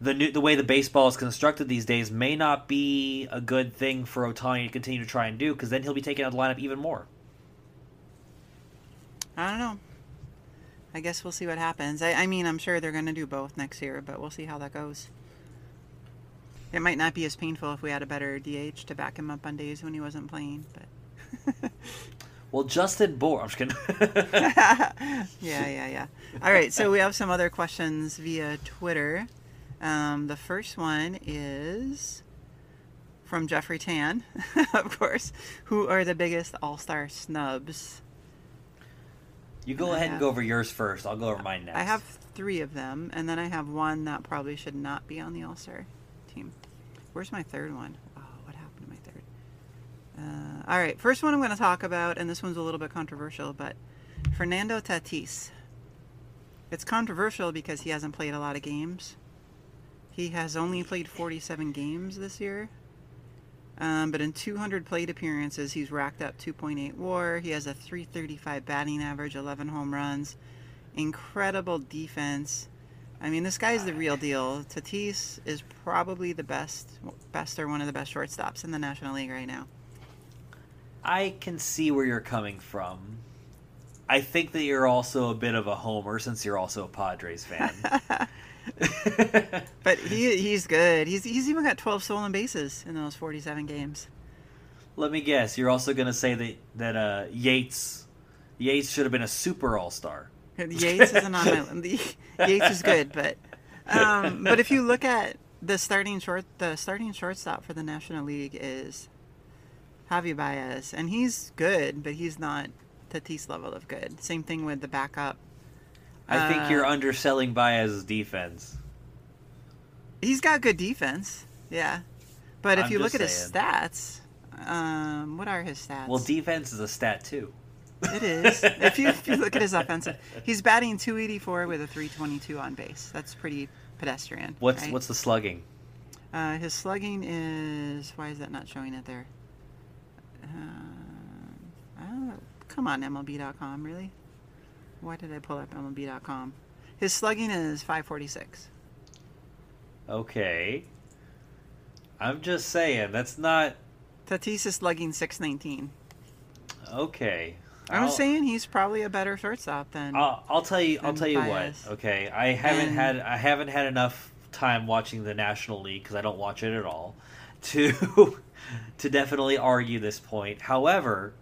the new the way the baseball is constructed these days may not be a good thing for Ohtani to continue to try and do because then he'll be taken out of the lineup even more. I don't know. I guess we'll see what happens. I, I mean, I'm sure they're going to do both next year, but we'll see how that goes. It might not be as painful if we had a better DH to back him up on days when he wasn't playing, but. well, Justin Bour. I'm just kidding. yeah, yeah, yeah. All right, so we have some other questions via Twitter. Um, the first one is from Jeffrey Tan, of course. Who are the biggest All Star snubs? You go ahead have, and go over yours first. I'll go over mine next. I have three of them, and then I have one that probably should not be on the All Star team. Where's my third one? Oh, what happened to my third? Uh, all right, first one I'm going to talk about, and this one's a little bit controversial, but Fernando Tatis. It's controversial because he hasn't played a lot of games. He has only played 47 games this year. Um, but in 200 plate appearances, he's racked up 2.8 WAR. He has a 335 batting average, 11 home runs, incredible defense. I mean, this guy's the real deal. Tatis is probably the best, best or one of the best shortstops in the National League right now. I can see where you're coming from. I think that you're also a bit of a homer since you're also a Padres fan. but he he's good. He's he's even got 12 stolen bases in those 47 games. Let me guess. You're also going to say that that uh, Yates Yates should have been a super all star. Yates isn't on my list. Yates is good, but um, but if you look at the starting short, the starting shortstop for the National League is Javi Baez, and he's good, but he's not Tatis level of good. Same thing with the backup. I think you're uh, underselling Baez's defense. He's got good defense, yeah, but if I'm you look at his stats, um, what are his stats? Well, defense is a stat too. It is. if you if you look at his offensive, he's batting 284 with a 322 on base. That's pretty pedestrian. What's right? what's the slugging? Uh, his slugging is why is that not showing it there? Uh, come on, MLB.com, really? Why did I pull up MLB.com? His slugging is 546. Okay. I'm just saying that's not. Tatis is slugging 619. Okay. I'm I'll, saying he's probably a better shortstop than. I'll, I'll tell you. I'll tell you Baez. what. Okay, I haven't and, had I haven't had enough time watching the National League because I don't watch it at all to to definitely argue this point. However,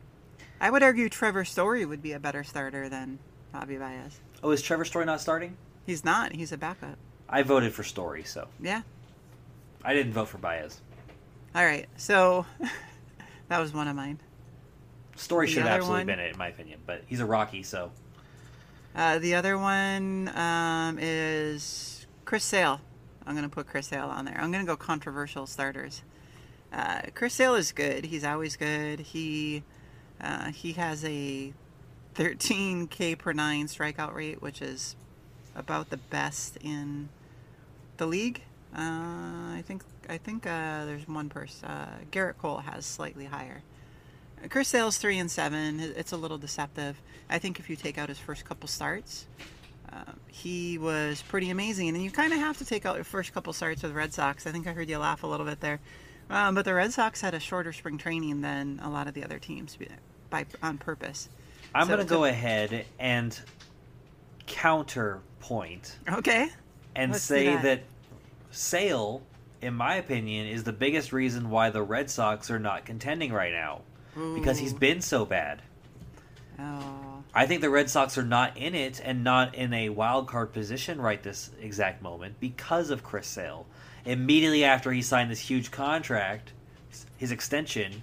I would argue Trevor Story would be a better starter than Javi Baez. Oh, is Trevor Story not starting? He's not. He's a backup. I voted for Story, so yeah. I didn't vote for Baez. All right, so that was one of mine. Story the should have absolutely one, been it, in my opinion, but he's a Rocky, so. Uh, the other one um, is Chris Sale. I'm going to put Chris Sale on there. I'm going to go controversial starters. Uh, Chris Sale is good. He's always good. He uh, he has a 13K per nine strikeout rate, which is about the best in the league. Uh, I think I think uh, there's one person. Uh, Gerrit Cole has slightly higher. Chris Sale's three and seven. It's a little deceptive. I think if you take out his first couple starts, uh, he was pretty amazing. And you kind of have to take out your first couple starts with Red Sox. I think I heard you laugh a little bit there. Um, but the Red Sox had a shorter spring training than a lot of the other teams by on purpose. I'm so going to go ahead and counterpoint. Okay. And Let's say that. that Sale, in my opinion, is the biggest reason why the Red Sox are not contending right now. Ooh. Because he's been so bad. Oh. I think the Red Sox are not in it and not in a wild card position right this exact moment because of Chris Sale. Immediately after he signed this huge contract, his extension,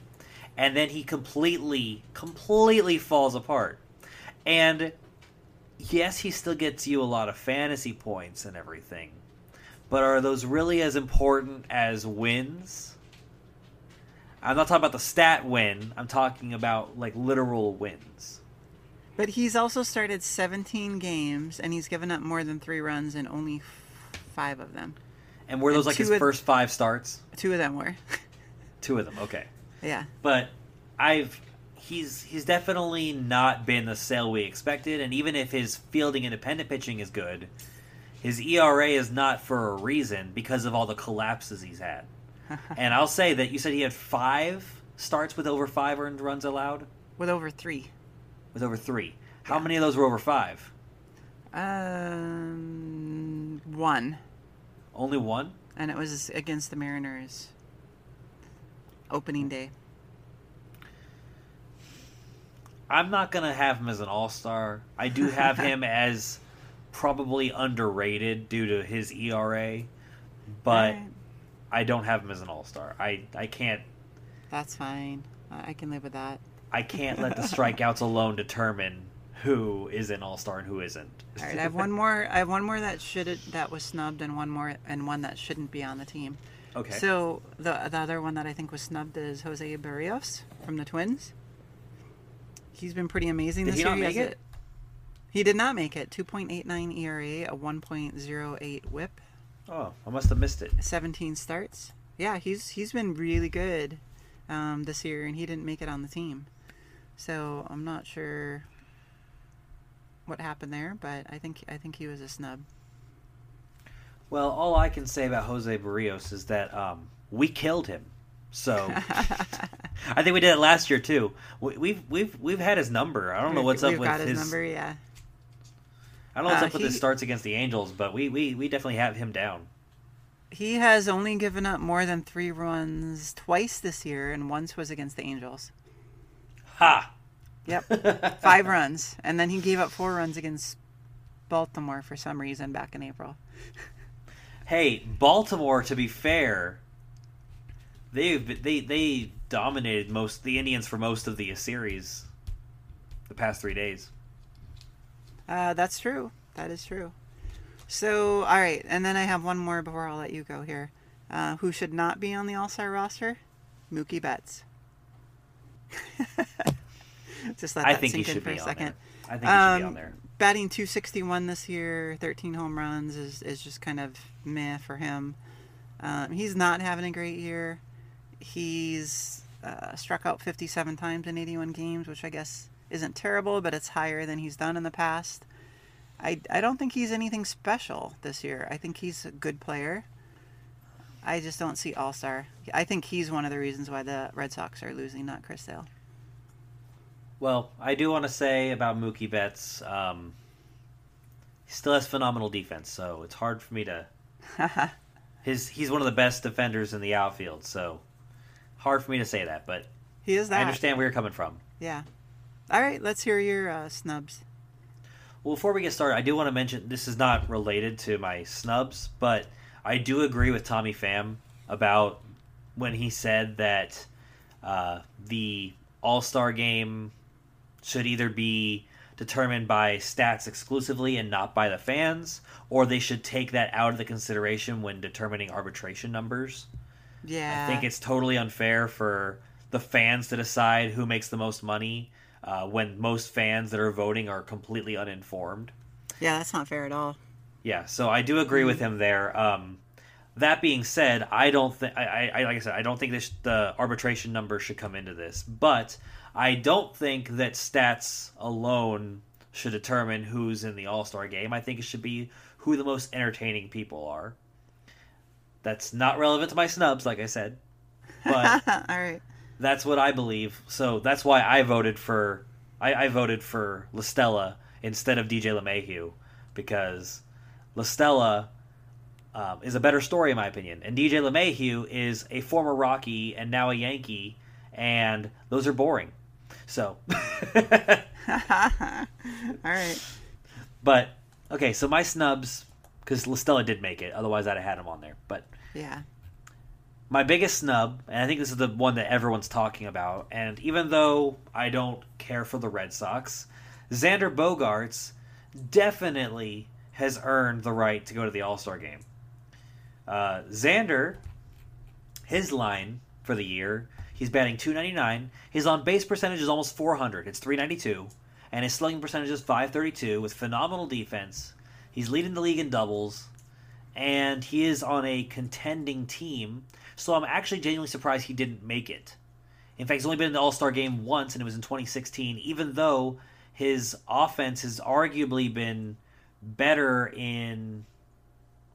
and then he completely, completely falls apart. And yes, he still gets you a lot of fantasy points and everything, but are those really as important as wins? I'm not talking about the stat win. I'm talking about like literal wins. But he's also started 17 games and he's given up more than three runs in only five of them. And were those and like his first five starts? Two of them were. two of them, okay. Yeah. But I've he's he's definitely not been the sale we expected, and even if his fielding independent pitching is good, his ERA is not for a reason because of all the collapses he's had. and I'll say that you said he had five starts with over five earned runs allowed. With over three. With over three. How yeah. many of those were over five? Um, one. Only one. And it was against the Mariners. Opening day. I'm not gonna have him as an all star. I do have him as probably underrated due to his ERA, but right. I don't have him as an all star. I I can't. That's fine. I can live with that. I can't let the strikeouts alone determine who is an all star and who isn't. All right, I have one more. I have one more that should that was snubbed, and one more and one that shouldn't be on the team. Okay. So the the other one that I think was snubbed is Jose Berrios from the Twins. He's been pretty amazing did this he year. Not make it? He did not make it. 2.89 ERA, a 1.08 WHIP. Oh, I must have missed it. 17 starts. Yeah, he's he's been really good. um, this year, and he didn't make it on the team. So I'm not sure what happened there, but I think I think he was a snub. Well, all I can say about Jose Berrios is that um, we killed him. So I think we did it last year too. We, have we've, we've we've had his number. I don't know what's we've up with his, his number. Yeah. I don't know what's uh, up with he, his starts against the Angels, but we, we, we definitely have him down. He has only given up more than three runs twice this year, and once was against the Angels. Ha! Yep, five runs, and then he gave up four runs against Baltimore for some reason back in April. hey, Baltimore. To be fair, they they they dominated most the Indians for most of the series. The past three days. Uh, that's true. That is true. So, all right, and then I have one more before I'll let you go here. Uh, who should not be on the All Star roster? Mookie Betts. Just let that I think sink in for a second. I think he should be on um, there. Batting 261 this year, 13 home runs is, is just kind of meh for him. Um, he's not having a great year. He's uh, struck out 57 times in 81 games, which I guess isn't terrible, but it's higher than he's done in the past. I, I don't think he's anything special this year. I think he's a good player. I just don't see All Star. I think he's one of the reasons why the Red Sox are losing, not Chris Sale. Well, I do want to say about Mookie Betts, um, he still has phenomenal defense, so it's hard for me to. his he's one of the best defenders in the outfield, so hard for me to say that, but he is that. I understand where you're coming from. Yeah. All right, let's hear your uh, snubs. Well, before we get started, I do want to mention this is not related to my snubs, but I do agree with Tommy Pham about when he said that uh, the All Star game should either be determined by stats exclusively and not by the fans, or they should take that out of the consideration when determining arbitration numbers. Yeah. I think it's totally unfair for the fans to decide who makes the most money uh, when most fans that are voting are completely uninformed. Yeah, that's not fair at all. Yeah, so I do agree mm-hmm. with him there. Um, that being said, I don't think I, I, like I said I don't think this, the arbitration number should come into this, but I don't think that stats alone should determine who's in the All Star game. I think it should be who the most entertaining people are. That's not relevant to my snubs, like I said. But all right. That's what I believe. So that's why I voted for I, I voted for La Stella instead of DJ LeMahieu because La Stella um, is a better story in my opinion, and DJ LeMahieu is a former Rocky and now a Yankee, and those are boring. So, all right. But okay, so my snubs because La Stella did make it. Otherwise, I'd have had him on there. But yeah, my biggest snub, and I think this is the one that everyone's talking about, and even though I don't care for the Red Sox, Xander Bogaerts definitely has earned the right to go to the All Star game. Uh, Xander, his line for the year, he's batting 299. His on base percentage is almost 400. It's 392. And his slugging percentage is 532 with phenomenal defense. He's leading the league in doubles. And he is on a contending team so I'm actually genuinely surprised he didn't make it. In fact, he's only been in the All Star game once, and it was in 2016, even though his offense has arguably been better in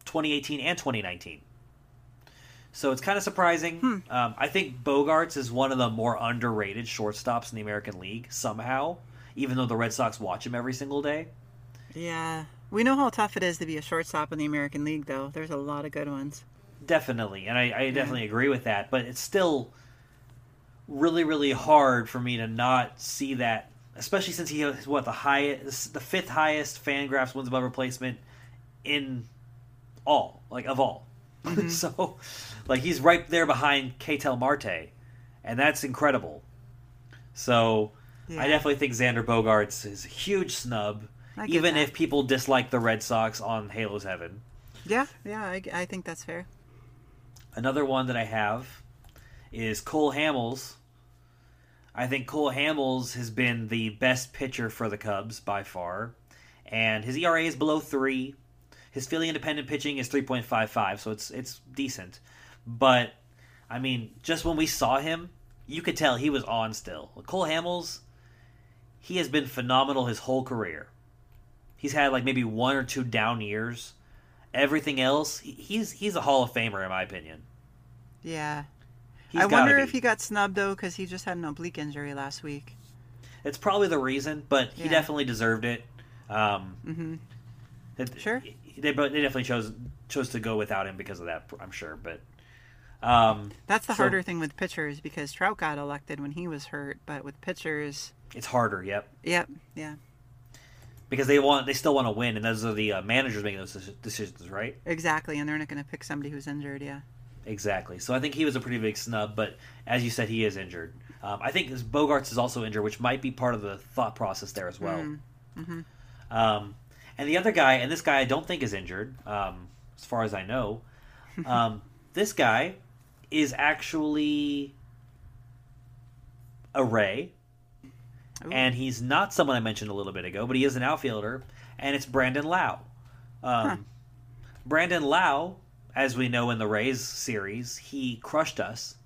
2018 and 2019. So it's kind of surprising. Hmm. Um, I think Bogaerts is one of the more underrated shortstops in the American League somehow, even though the Red Sox watch him every single day. Yeah. We know how tough it is to be a shortstop in the American League, though. There's a lot of good ones definitely, and I, I definitely agree with that. But it's still really, really hard for me to not see that, especially since he has what the highest, the fifth highest Fangraphs wins above replacement in all, like of all. Mm-hmm. so, like he's right there behind Ketel Marte, and that's incredible. So, yeah. I definitely think Xander Bogaerts is a huge snub, even that. if people dislike the Red Sox on Halos Heaven. Yeah, yeah, I, I think that's fair. Another one that I have is Cole Hamels. I think Cole Hamels has been the best pitcher for the Cubs by far, and his ERA is below three. His fielding independent pitching is three point five five, so it's it's decent. But I mean, just when we saw him you could tell he was on still. Cole Hamels, he has been phenomenal his whole career. He's had like maybe one or two down years. Everything else, he's he's a Hall of Famer in my opinion. Yeah. He's I wonder if he got snubbed though because he just had an oblique injury last week. It's probably the reason, but he yeah. definitely deserved it. Um, mm-hmm. It, sure. They, but they definitely chose chose to go without him because of that. I'm sure, but um, that's the so, harder thing with pitchers because Trout got elected when he was hurt, but with pitchers, it's harder. Yep. Yep. Yeah. Because they want, they still want to win, and those are the uh, managers making those decisions, right? Exactly, and they're not going to pick somebody who's injured. Yeah. Exactly. So I think he was a pretty big snub, but as you said, he is injured. Um, I think Bogaerts is also injured, which might be part of the thought process there as well. Mm-hmm. mm-hmm. Um, and the other guy, and this guy I don't think is injured, um, as far as I know. Um, this guy is actually a Ray, Ooh. and he's not someone I mentioned a little bit ago, but he is an outfielder, and it's Brandon Lowe. Um, huh. Brandon Lowe, as we know in the Rays series, he crushed us,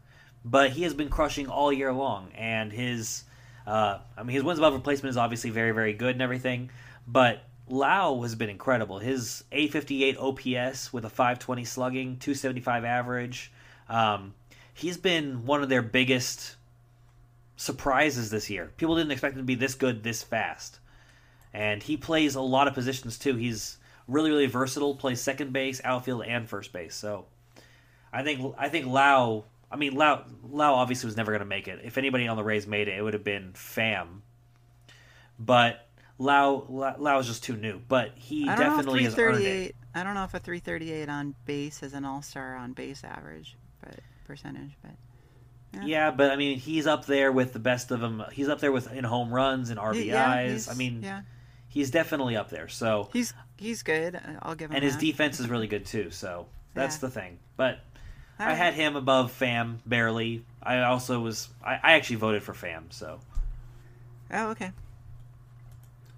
but he has been crushing all year long, and his, uh, I mean, his wins above replacement is obviously very, very good and everything, but Lowe has been incredible. His 858 OPS with a 520 slugging, 275 average. Um, he's been one of their biggest surprises this year. People didn't expect him to be this good this fast. And he plays a lot of positions too. He's really, really versatile, plays second base, outfield, and first base. So I think I think Lowe I mean Lowe Lowe obviously was never gonna make it. If anybody on the Rays made it, it would have been Pham. But Lowe Lowe is just too new, but he definitely has earned it. I don't know if a 338 on base is an all star on base average, but percentage, but. Yeah. yeah. but I mean, he's up there with the best of them. He's up there with in home runs and RBIs. Yeah, I mean, yeah. he's definitely up there. So he's he's good. I'll give him. And that. his defense is really good too. So that's yeah. the thing. But All I had him above Pham barely. I also was. I, I actually voted for Pham. So. Oh okay.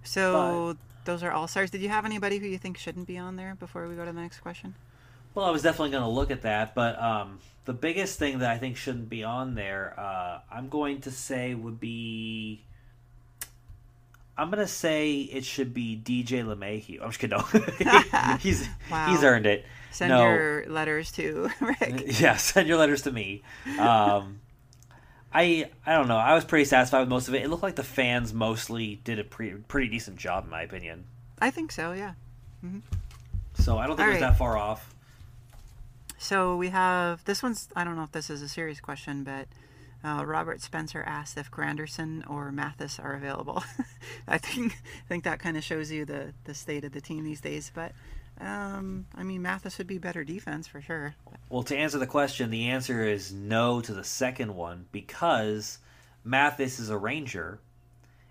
So but, those are all stars. Did you have anybody who you think shouldn't be on there before we go to the next question? Well, I was definitely going to look at that, but um, the biggest thing that I think shouldn't be on there, uh, I'm going to say would be. I'm gonna say it should be DJ LeMahieu. I'm just kidding. No. he's wow. he's earned it. Send no. your letters to Rick. Yeah, send your letters to me. Um, I I don't know. I was pretty satisfied with most of it. It looked like the fans mostly did a pretty pretty decent job, in my opinion. I think so. Yeah. Mm-hmm. So I don't think All it was right. that far off. So we have this one's. I don't know if this is a serious question, but uh, Robert Spencer asked if Granderson or Mathis are available. I think I think that kind of shows you the the state of the team these days. But um, I mean, Mathis would be better defense for sure. Well, to answer the question, the answer is no to the second one because Mathis is a Ranger,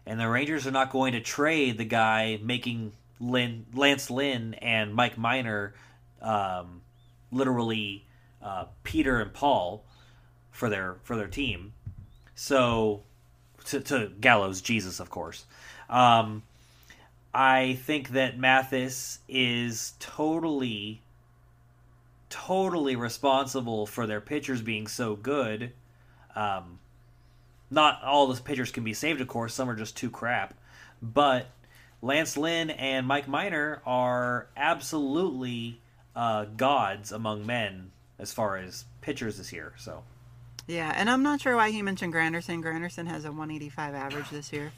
and the Rangers are not going to trade the guy making Lance Lynn and Mike Minor um, literally uh, Peter and Paul for their for their team. So to, to Gallows Jesus, of course. Um, I think that Mathis is totally, totally responsible for their pitchers being so good. Um, not all the pitchers can be saved, of course. Some are just too crap. But Lance Lynn and Mike Minor are absolutely uh, gods among men as far as pitchers this year. So. Yeah, and I'm not sure why he mentioned Granderson. Granderson has a 185 average this year.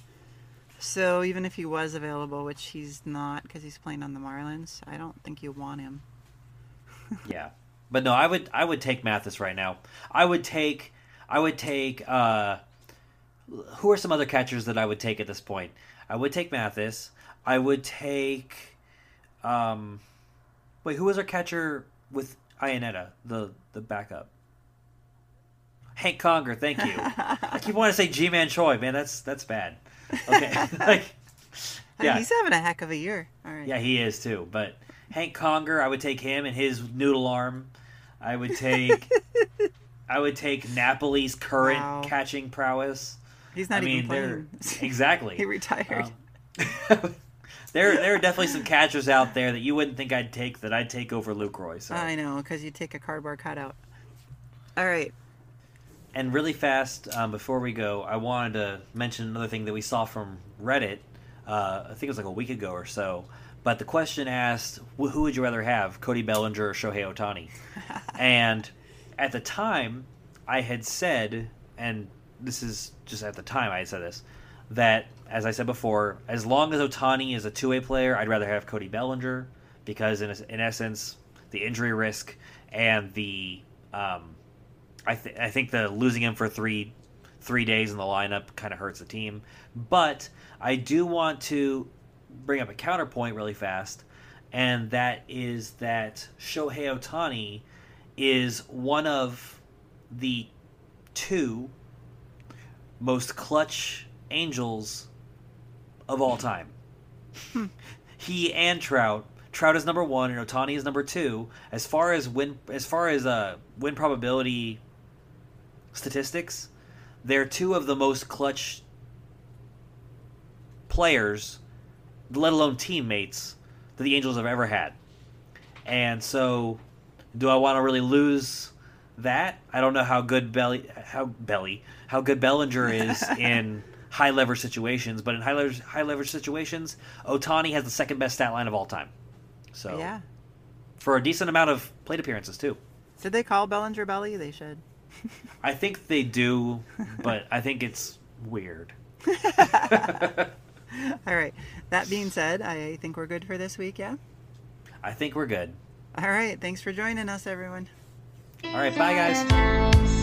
So even if he was available, which he's not because he's playing on the Marlins, I don't think you want him. yeah, but no, I would I would take Mathis right now. I would take I would take uh, who are some other catchers that I would take at this point? I would take Mathis. I would take um, wait, who was our catcher with Iannetta, the the backup? Hank Conger, thank you. I keep wanting to say Ji-Man Choi, man. That's that's bad. Okay, like yeah, he's having a heck of a year. All right. Yeah, he is too. But Hank Conger, I would take him and his noodle arm. I would take. I would take Napoli's current wow. catching prowess. He's not I mean, playing. Exactly. he retired. Um, there, there are definitely some catchers out there that you wouldn't think I'd take that I'd take over Lucroy. So I know because you take a cardboard cutout. All right. And really fast um, before we go, I wanted to mention another thing that we saw from Reddit. Uh, I think it was like a week ago or so. But the question asked, who would you rather have, Cody Bellinger or Shohei Ohtani? and at the time, I had said, and this is just at the time I had said this, that as I said before, as long as Ohtani is a two way player, I'd rather have Cody Bellinger because in in essence, the injury risk and the um, I, th- I think the losing him for three three days in the lineup kind of hurts the team. But I do want to bring up a counterpoint really fast, and that is that Shohei Ohtani is one of the two most clutch Angels of all time. Hmm. he and Trout. Trout is number one, and Ohtani is number two. As far as win, as far as uh, win probability statistics, they're two of the most clutch players, let alone teammates, that the Angels have ever had. And so, do I want to really lose that? I don't know how good Belly, how Belly, how good Bellinger is in high leverage situations, but in high leverage high leverage situations, Ohtani has the second best stat line of all time. So yeah, for a decent amount of plate appearances too. Did they call Bellinger Belly? They should. I think they do, but I think it's weird. All right. That being said, I think we're good for this week, yeah? I think we're good. All right. Thanks for joining us, everyone. All right. Bye, guys.